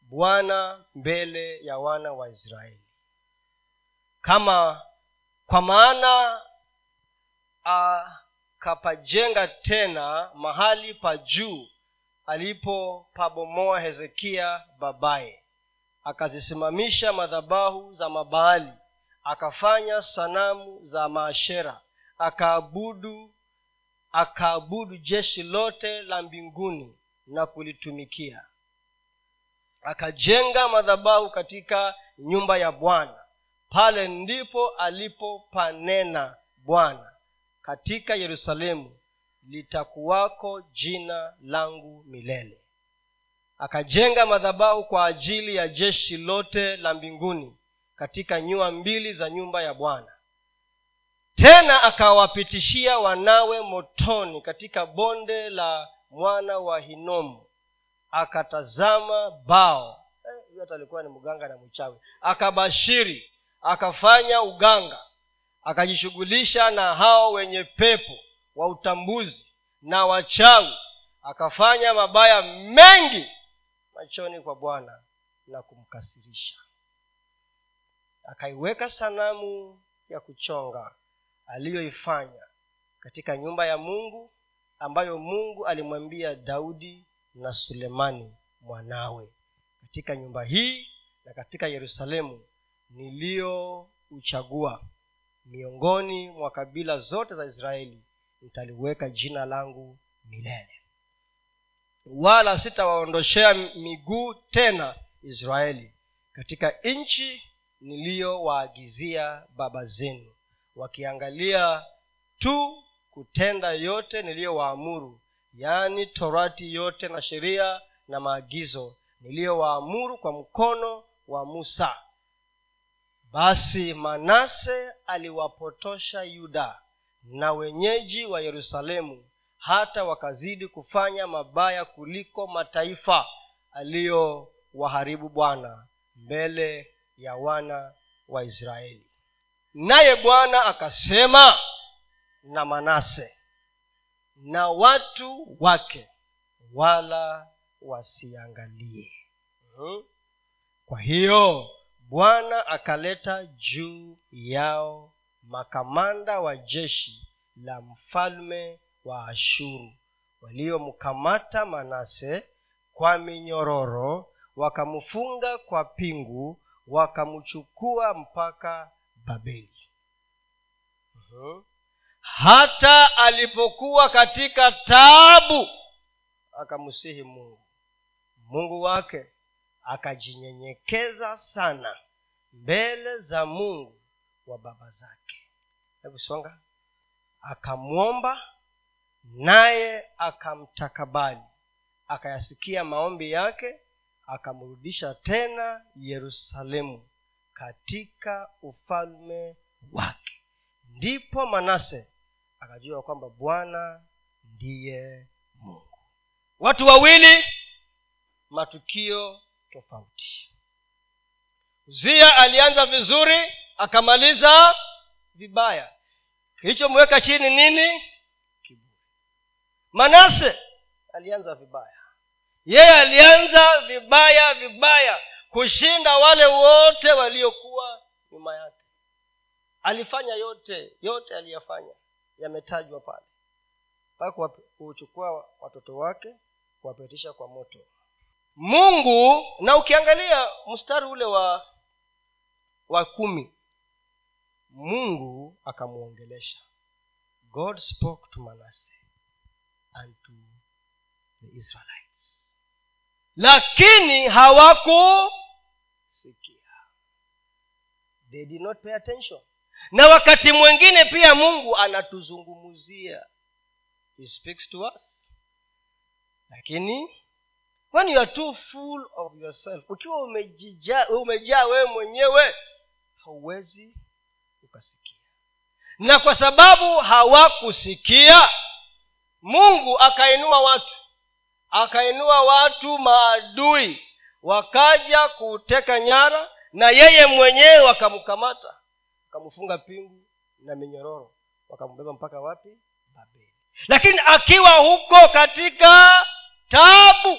bwana mbele ya wana wa israeli. Kama kwa maana akapajenga tena mahali pa juu alipopabomoa hezekia babaye akazisimamisha madhabahu za mabaali akafanya sanamu za maashera akaabudu akaabudu jeshi lote la mbinguni na kulitumikia. Akajenga madhabahu katika nyumba ya bwana. Pale ndipo alipopanena bwana katika yerusalemu litakuwako jina langu milele akajenga madhabahu kwa ajili ya jeshi lote la mbinguni katika nyua mbili za nyumba ya bwana. Tena akawapitishia wanawe motoni katika bonde la mwana wa hinomu. Akatazama bao. Eh, hata alikuwa ni mganga na mchawi. Akabashiri akafanya uganga. Akajishughulisha na hao wenye pepo wa utambuzi na wachawi. Akafanya mabaya mengi machoni kwa bwana na kumkasirisha. Akaiweka sanamu ya kuchonga aliyoifanya katika nyumba ya mungu ambayo mungu alimwambia daudi na sulemani mwanawe katika nyumba hii na katika yerusalemu niliyouchagua. Miongoni mwa kabila zote za israeli nitaliweka jina langu milele wala sitawaondoshea miguu tena israeli. Katika nchi niliyowaagizia baba zenu wakiangalia tu kutenda yote niliyowaamuru yaani torati yote na sheria na maagizo niliyowaamuru kwa mkono wa musa. Basi manase aliwapotosha yuda na wenyeji wa yerusalemu hata wakazidi kufanya mabaya kuliko mataifa aliyowaharibu bwana mbele ya wana wa israeli naye bwana akasema na manase na watu wake wala wasiangalie hmm? kwa hiyo bwana akaleta juu yao makamanda wa jeshi la mfalme wa ashuru. Waliomkamata manase kwa minyororo wakamfunga kwa pingu wakamchukua mpaka babeli. Uh-huh. hata alipokuwa katika taabu akamsihi mungu. Mungu wake akajinyenyekeza sana mbele za mungu wa baba zake. Hebu songa. Akamwomba naye akamtakabali akayasikia maombi yake akamrudisha tena yerusalemu katika ufalme wake. Ndipo manase akajua kwamba bwana ndiye mungu. Watu wawili matukio tofauti. Uzia alianza vizuri akamaliza vibaya. Kilichomweka chini nini manase alianza vibaya. Yeye alianza vibaya vibaya kushinda wale wote waliokuwa nyuma yake. Alifanya yote yote aliyafanya yametajwa pale. Mpaka kuchukua watoto wake kuwapitisha kwa moto. Mungu na ukiangalia mstari ule wa wa kumi mungu akamwongelesha. God spoke to manasse and to the israelites. Lakini hawakusikia. They did not pay attention. Na wakati mwingine pia mungu anatuzungumzia. He speaks to us. Lakini when you are too full of yourself ukiwa umejaa umejaa wewe mwenyewe hauwezi ukasikia. Na kwa sababu hawakusikia mungu akainua watu akainua watu maadui wakaja kuteka nyara na yeye mwenyewe wakamkamata wakamfunga pingu na minyororo wakambeba mpaka wapi? Babeli. Lakini akiwa huko katika tabu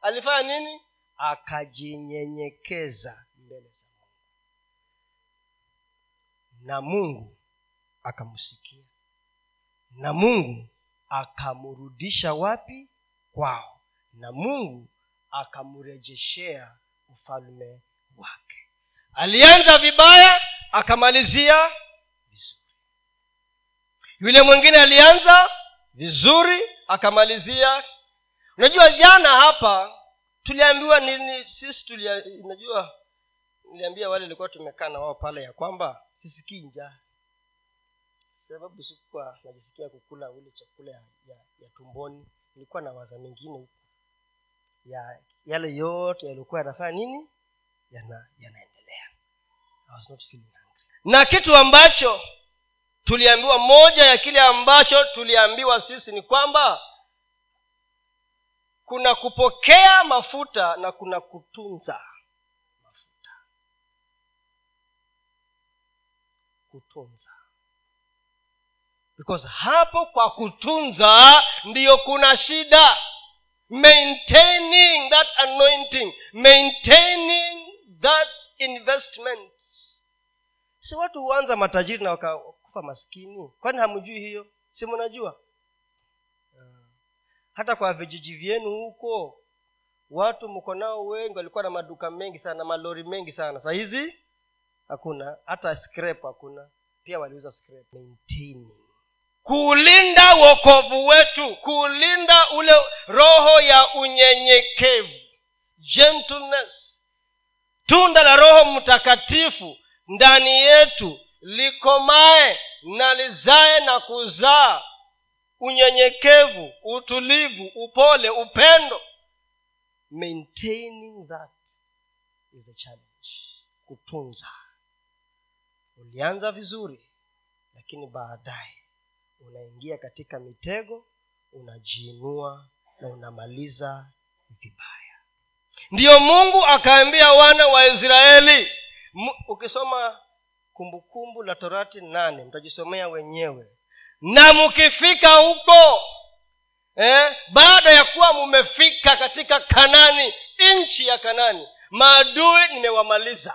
alifanya nini? Akajinyenyekeza mbele za mungu. Na mungu akamsikia. Na mungu akamrudisha wapi? Kwao. Na mungu akamrejeshea ufalme wake. Alianza vibaya akamalizia vizuri. Yule mwingine alianza vizuri akamalizia. Unajua jana hapa tuliambiwa nini sisi tulia najua niliambia wale ilikuwa tumekaa na wao pale ya kwamba sisikii njaa sababu sikuwa najisikia kukula ule chakula ya, ya, ya tumboni. Nilikuwa na waza mengine huku ya yale yote yaliokuwa yanafanya nini? Yana yanaendelea. I na kitu ambacho tuliambiwa moja ya kile ambacho tuliambiwa sisi ni kwamba kuna kupokea mafuta na kuna kutunza mafuta. Kutunza because hapo kwa kutunza ndiyo kuna shida. Maintaining that anointing maintaining that investment. Si watu huanza matajiri na wakakufa maskini? Kwani hamjui hiyo? Si mnajua? Hata kwa vijiji vyenu huko watu mko nao wengi walikuwa na maduka mengi sana na malori mengi sana. Sahizi hakuna. Hata scrap hakuna. Pia waliuza scrap maintaining kuulinda wokovu wetu kulinda ule roho ya unyenyekevu gentleness. Tunda la roho mtakatifu ndani yetu likomae na lizae na kuzaa unyenyekevu utulivu upole upendo. Maintaining that is the challenge. Kutunza. Ulianza vizuri lakini baadaye unaingia katika mitego unajiinua na unamaliza vibaya. Ndiyo mungu akaambia wana wa israeli ukisoma kumbukumbu la torati nane mtajisomea wenyewe. Na mkifika huko eh, baada ya kuwa mumefika katika kanani nchi ya kanani maadui nimewamaliza.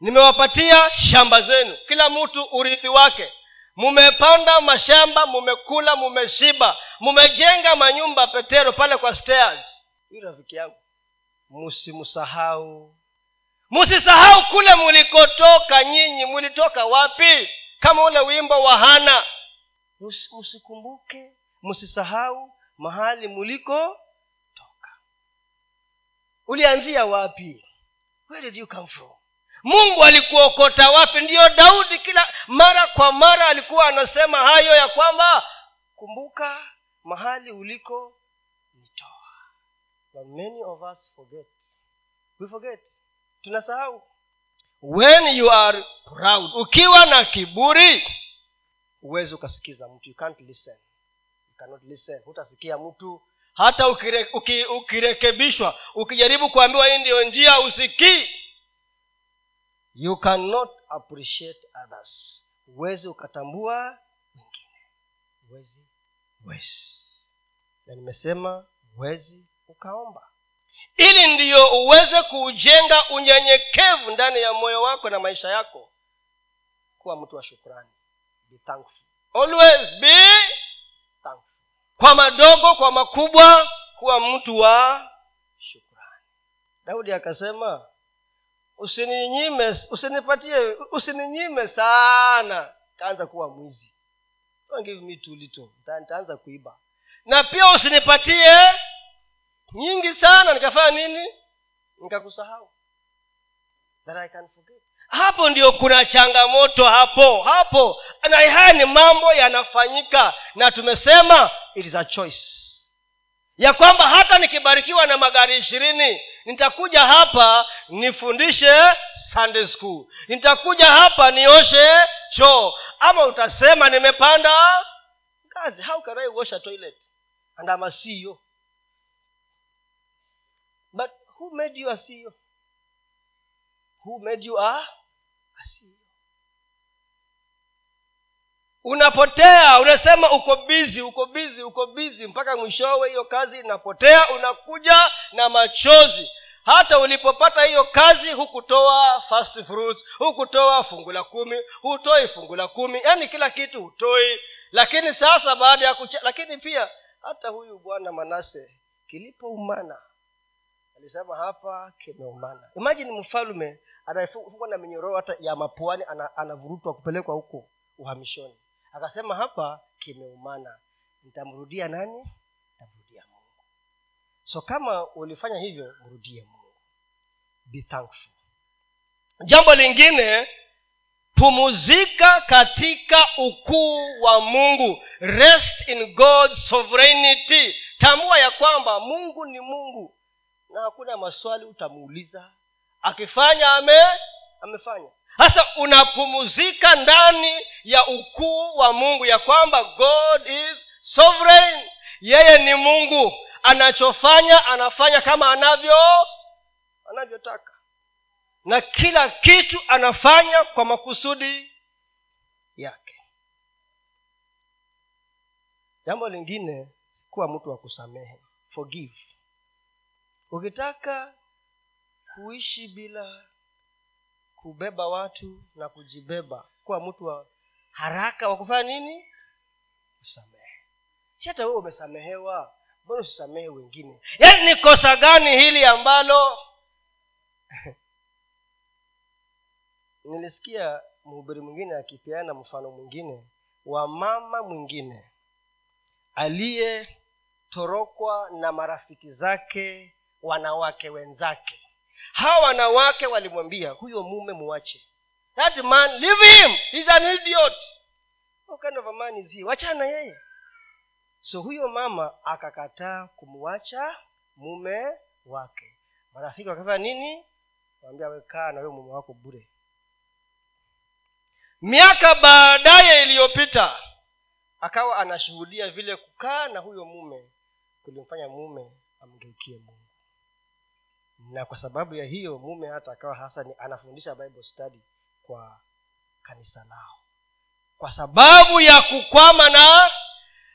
Nimewapatia shamba zenu. Kila mtu urithi wake mumepanda mashamba mumekula mumeshiba mumejenga manyumba petero pale kwa stairs. Rafiki yangu msimsahau msisahau kule mulikotoka nyinyi mulitoka wapi? Kama ule wimbo wa hana. Msikumbuke msisahau mahali mulikotoka. Ulianzia wapi? Where did you come from mungu alikuokota wapi? Ndiyo daudi kila mara kwa mara alikuwa anasema hayo ya kwamba kumbuka mahali uliko nitoa. But many of us forget. We forget. Tunasahau. When you are proud ukiwa na kiburi huwezi ukasikiza mtu. You can't listen. You cannot listen. Hutasikia mtu. Hata ukire, uki, ukirekebishwa ukijaribu kuambiwa hii ndiyo njia usikii you cannot appreciate others. Huwezi ukatambua wengine. Huwezi huwezi. Na nimesema huwezi ukaomba. Ili ndiyo uweze kuujenga unyenyekevu ndani ya moyo wako na maisha yako kuwa mtu wa shukrani. Be thankful. Always be thankful. Kwa madogo kwa makubwa kuwa mtu wa shukrani. Daudi akasema usininyime usinipatie usininyime sana. Taanza kuwa mwizi. Don't give nitaanza kuiba. Na pia usinipatie nyingi sana. Nikafanya nini? Nikakusahau. That hapo ndio kuna changamoto hapo. Hapo na haya ni mambo yanafanyika. Na tumesema it is a choice ya kwamba hata nikibarikiwa na magari ishirini nitakuja hapa nifundishe sunday school nitakuja hapa nioshe choo ama utasema nimepanda ngazi how can i wash a toilet and I'm a CEO? but who made you a CEO? who made you a, CEO? Unapotea unasema uko bizi uko bizi uko bizi mpaka mwishowe hiyo kazi inapotea unakuja na machozi. Hata ulipopata hiyo kazi hukutoa fast fruits hukutoa fungu la kumi hutoi fungu la kumi. Yaani kila kitu hutoi. Lakini sasa baada ya kucha lakini pia hata huyu bwana manase kilipoumana alisema hapa kimeumana. Imajini mfalume anafungwa na minyororo hata ya mapuani anavurutwa kupelekwa huko uhamishoni akasema hapa kimeumana. Nitamrudia nani? Nitamrudia mungu. So kama ulifanya hivyo mrudie mungu. Be thankful. Jambo lingine pumuzika katika ukuu wa mungu. Rest in god's sovereignty. Tambua ya kwamba mungu ni mungu. Na hakuna maswali utamuuliza. Akifanya ame amefanya. Sasa unapumuzika ndani ya ukuu wa mungu ya kwamba god is sovereign. Yeye ni mungu. Anachofanya anafanya kama anavyo anavyotaka. Na kila kitu anafanya kwa makusudi yake. Jambo lingine kuwa mtu wa kusamehe. Forgive. Ukitaka kuishi bila kubeba watu na kujibeba kuwa mtu wa haraka wa kufanya nini? Kusamehe si hata wewe umesamehewa mbona usisamehe wengine? Yaani ni kosa gani hili ambalo <laughs> nilisikia mhubiri mwingine akipeana mfano mwingine wa mama mwingine aliyetorokwa na marafiki zake wanawake wenzake hawa wanawake walimwambia huyo mume muache. That man leave him. He's an idiot. What kind of a man is he? Wachana yeye. So huyo mama akakataa kumwacha mume wake. Marafiki wakafanya nini? Wambia wekaa na huyo mume wako bure. Miaka baadaye iliyopita akawa anashuhudia vile kukaa na huyo mume kulimfanya mume amgeukie mungu na kwa sababu ya hiyo mume hata akawa hasa ni anafundisha bible study kwa kanisa lao. Kwa sababu ya kukwama na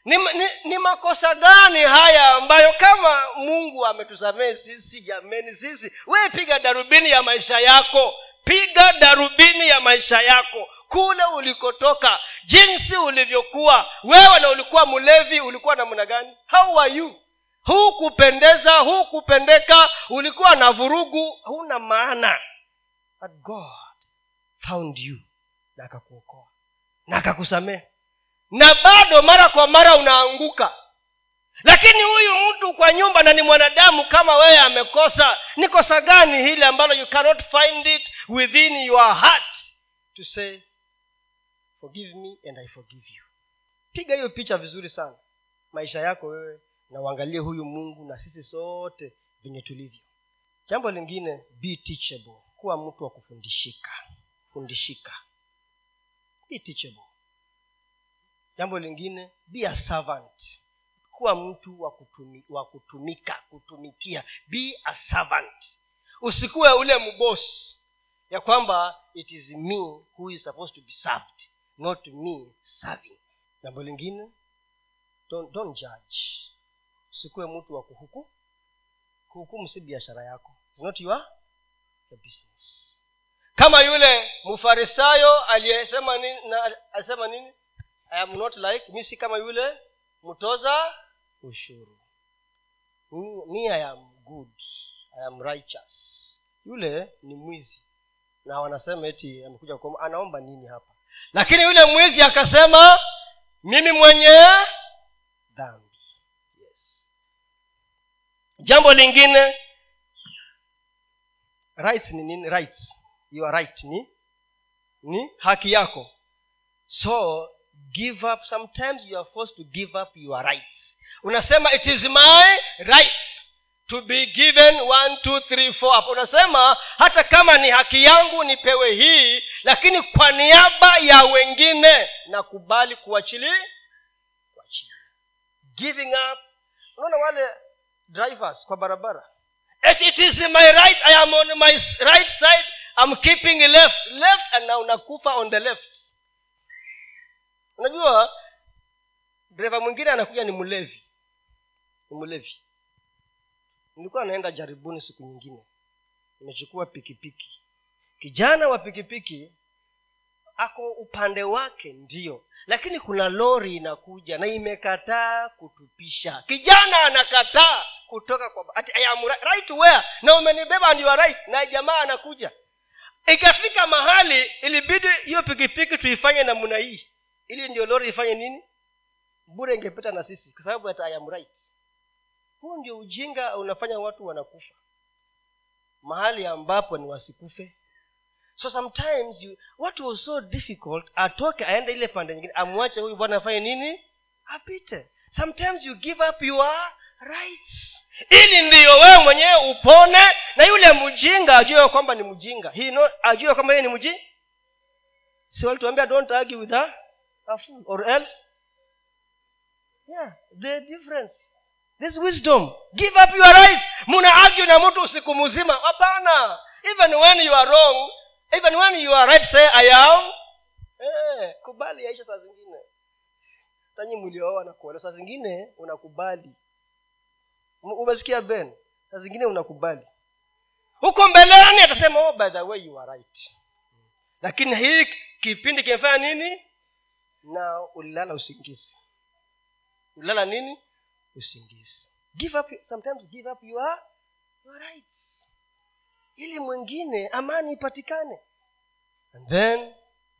ni, ni, ni makosa gani haya ambayo kama mungu ametusamehe sisi jameni sisi wee piga darubini ya maisha yako piga darubini ya maisha yako kule ulikotoka jinsi ulivyokuwa wewe na ulikuwa mlevi ulikuwa namna gani? How are you hukupendeza hukupendeka ulikuwa na vurugu huna maana. But god found you na akakuokoa na akakusamehe. Na bado mara kwa mara unaanguka. Lakini huyu mtu kwa nyumba na ni mwanadamu kama wewe amekosa ni kosa gani hili ambalo you cannot find it within your heart to say forgive me and i forgive you. Piga hiyo picha vizuri sana. Maisha yako wewe na uangalie huyu mungu na sisi sote venye tulivyo. Jambo lingine be teachable. Kuwa mtu wa kufundishika. Fundishika. Be teachable. Jambo lingine be a servant. Kuwa mtu wa, kutumi, wa kutumika kutumikia. Be a servant. Usikuwe ule mbosi ya kwamba it is me who is supposed to be served not me serving. Jambo lingine don't, don't judge usikuwe mtu wa kuhuku. Kuhukumu si biashara yako. Not your, your business. Kama yule mfarisayo aliyesema nini nini? I am not like mi si kama yule mtoza ushuru. Mi i am good. I am righteous. Yule ni mwizi. Na wanasema eti amekuja kuomba anaomba nini hapa? Lakini yule mwizi akasema mimi mwenye dhambi jambo lingine. Rights ni nini? Rights. Your right ni ni haki yako. So give up. Sometimes you are forced to give up your rights. Unasema it is my right to be given one two three four. Hapo unasema hata kama ni haki yangu nipewe hii lakini kwa niaba ya wengine nakubali kuachili kuachilia. Giving up. Unaona wale drivers kwa barabara. It, it is my right i am on my right side. I'm keeping left left and na unakufa on the left. Unajua dreva mwingine anakuja ni mlevi. Ni mlevi. Nilikuwa naenda jaribuni siku nyingine. Nimechukua pikipiki. Kijana wa pikipiki ako upande wake ndio. Lakini kuna lori inakuja na imekataa kutupisha. Kijana anakataa kutoka kwa ati, I am right where? Na umenibeba and right. Na jamaa anakuja. Ikafika mahali ilibidi hiyo pikipiki tuifanye namna hii. Ili ndio lori ifanye nini? Bure ingepita na sisi kwa sababu hata I am right huu ndio ujinga unafanya watu wanakufa. Mahali ambapo ni wasikufe. So sometimes you, what was so difficult atoke aende ile pande nyingine amwache huyu bwana afanye nini? Apite. Sometimes you give up your rights ili ndiyo wewe mwenyewe upone na yule mjinga ajue kwamba ni mjinga. He know, ajue kwamba yeye ni mjinga si walituambia don't argue with her a fool or else. Yeah the difference. This wisdom. Give up your right. Muna argue na mtu usiku mzima. Hapana. Even when you are wrong even when you are right say i am. Eh, kubali yaisha saa zingine. Tanyi mlioa na kuolewa saa zingine unakubali umesikia ben? Saa zingine unakubali. Huko mbeleni atasema oh, by the way you are right. Lakini hii kipindi kimefanya nini? Na ulilala usingizi. Ulilala nini? Usingizi. Give up sometimes give up your, your rights. Ili mwingine amani ipatikane. And then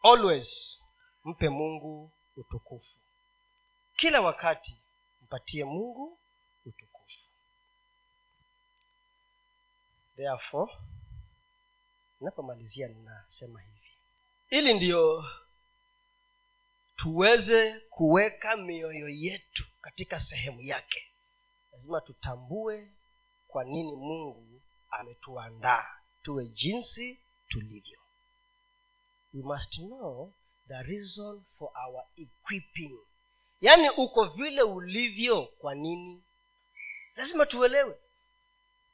always mpe mungu utukufu. Kila wakati mpatie mungu utukufu therefore napomalizia ninasema hivi. Ili ndiyo tuweze kuweka mioyo yetu katika sehemu yake lazima tutambue kwa nini mungu ametuandaa tuwe jinsi tulivyo. We must know the reason for our equipping. Yaani uko vile ulivyo kwa nini? Lazima tuelewe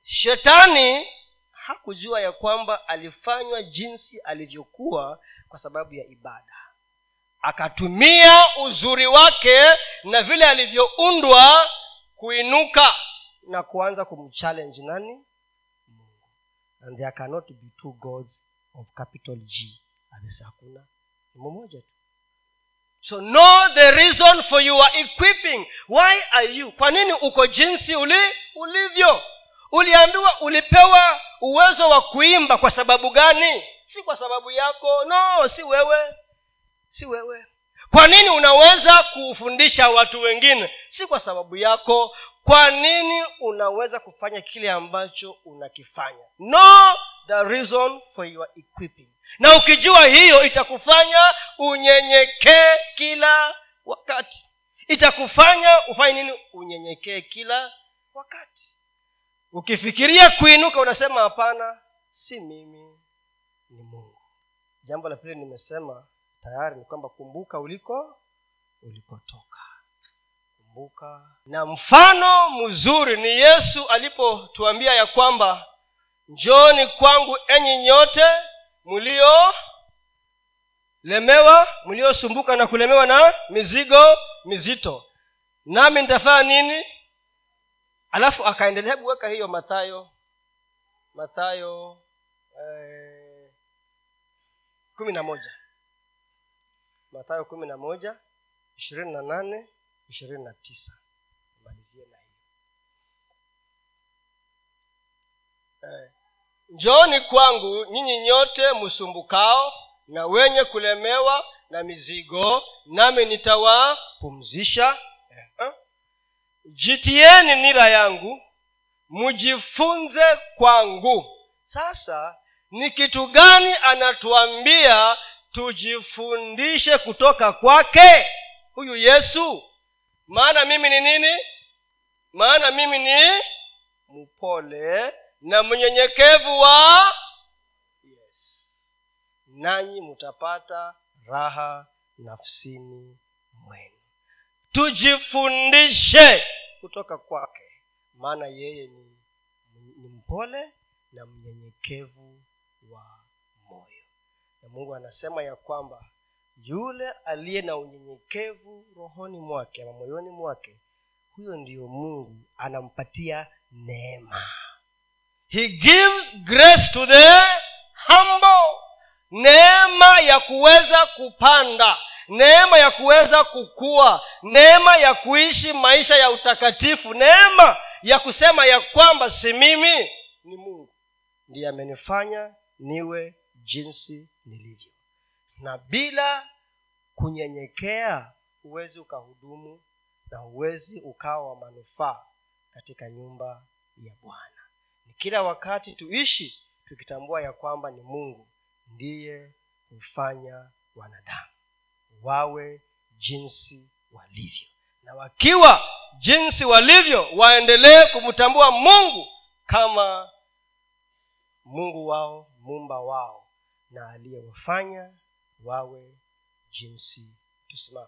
shetani hakujua ya kwamba alifanywa jinsi alivyokuwa kwa sababu ya ibada. Akatumia uzuri wake na vile alivyoundwa kuinuka na kuanza kumchallenge nani? Mungu. And there cannot be two gods of capital g. Alisa hakuna. Mungu mmoja tu. So know the reason for your equipping. Why are you? Kwa nini uko jinsi uli ulivyo uliambiwa ulipewa uwezo wa kuimba kwa sababu gani? Si kwa sababu yako. No si wewe. Si wewe. Kwa nini unaweza kufundisha watu wengine? Si kwa sababu yako. Kwa nini unaweza kufanya kile ambacho unakifanya? No the reason for your equipping. Na ukijua hiyo itakufanya unyenyekee kila wakati. Itakufanya ufanye nini? Unyenyekee kila wakati ukifikiria kuinuka unasema hapana si mimi ni mungu. Jambo la pili nimesema tayari ni kwamba kumbuka uliko ulikotoka. Kumbuka. Na mfano mzuri ni yesu alipotuambia ya kwamba njoni kwangu enyi nyote mlio lemewa mliosumbuka na kulemewa na mizigo mizito. Nami nitafanya nini alafu akaendelea hebu hiyo mathayo mathayo eh, kumi na moja. Mathayo kumi na moja ishirini na nane ishirini na tisa. Malizie na hiyo. Eh, njooni kwangu nyinyi nyote msumbukao na wenye kulemewa na mizigo nami nitawapumzisha jitieni nira yangu mjifunze kwangu. Sasa ni kitu gani anatuambia tujifundishe kutoka kwake? Huyu yesu. Maana mimi ni nini? Maana mimi ni mpole na mnyenyekevu wa yes nanyi mtapata raha nafsini tujifundishe kutoka kwake. Maana yeye ni, ni mpole na mnyenyekevu wa moyo. Na mungu anasema ya kwamba yule aliye na unyenyekevu rohoni mwake ama moyoni mwake huyo ndiyo mungu anampatia neema. He gives grace to the humble. Neema ya kuweza kupanda neema ya kuweza kukua neema ya kuishi maisha ya utakatifu neema ya kusema ya kwamba si mimi ni mungu. Ndiye amenifanya niwe jinsi nilivyo. Na bila kunyenyekea huwezi ukahudumu na huwezi ukawa wa manufaa katika nyumba ya bwana. Ni kila wakati tuishi tukitambua ya kwamba ni mungu ndiye hufanya wanadamu wawe jinsi walivyo. Na wakiwa jinsi walivyo waendelee kumtambua mungu kama mungu wao mumba wao na aliyewafanya wawe jinsi tusimame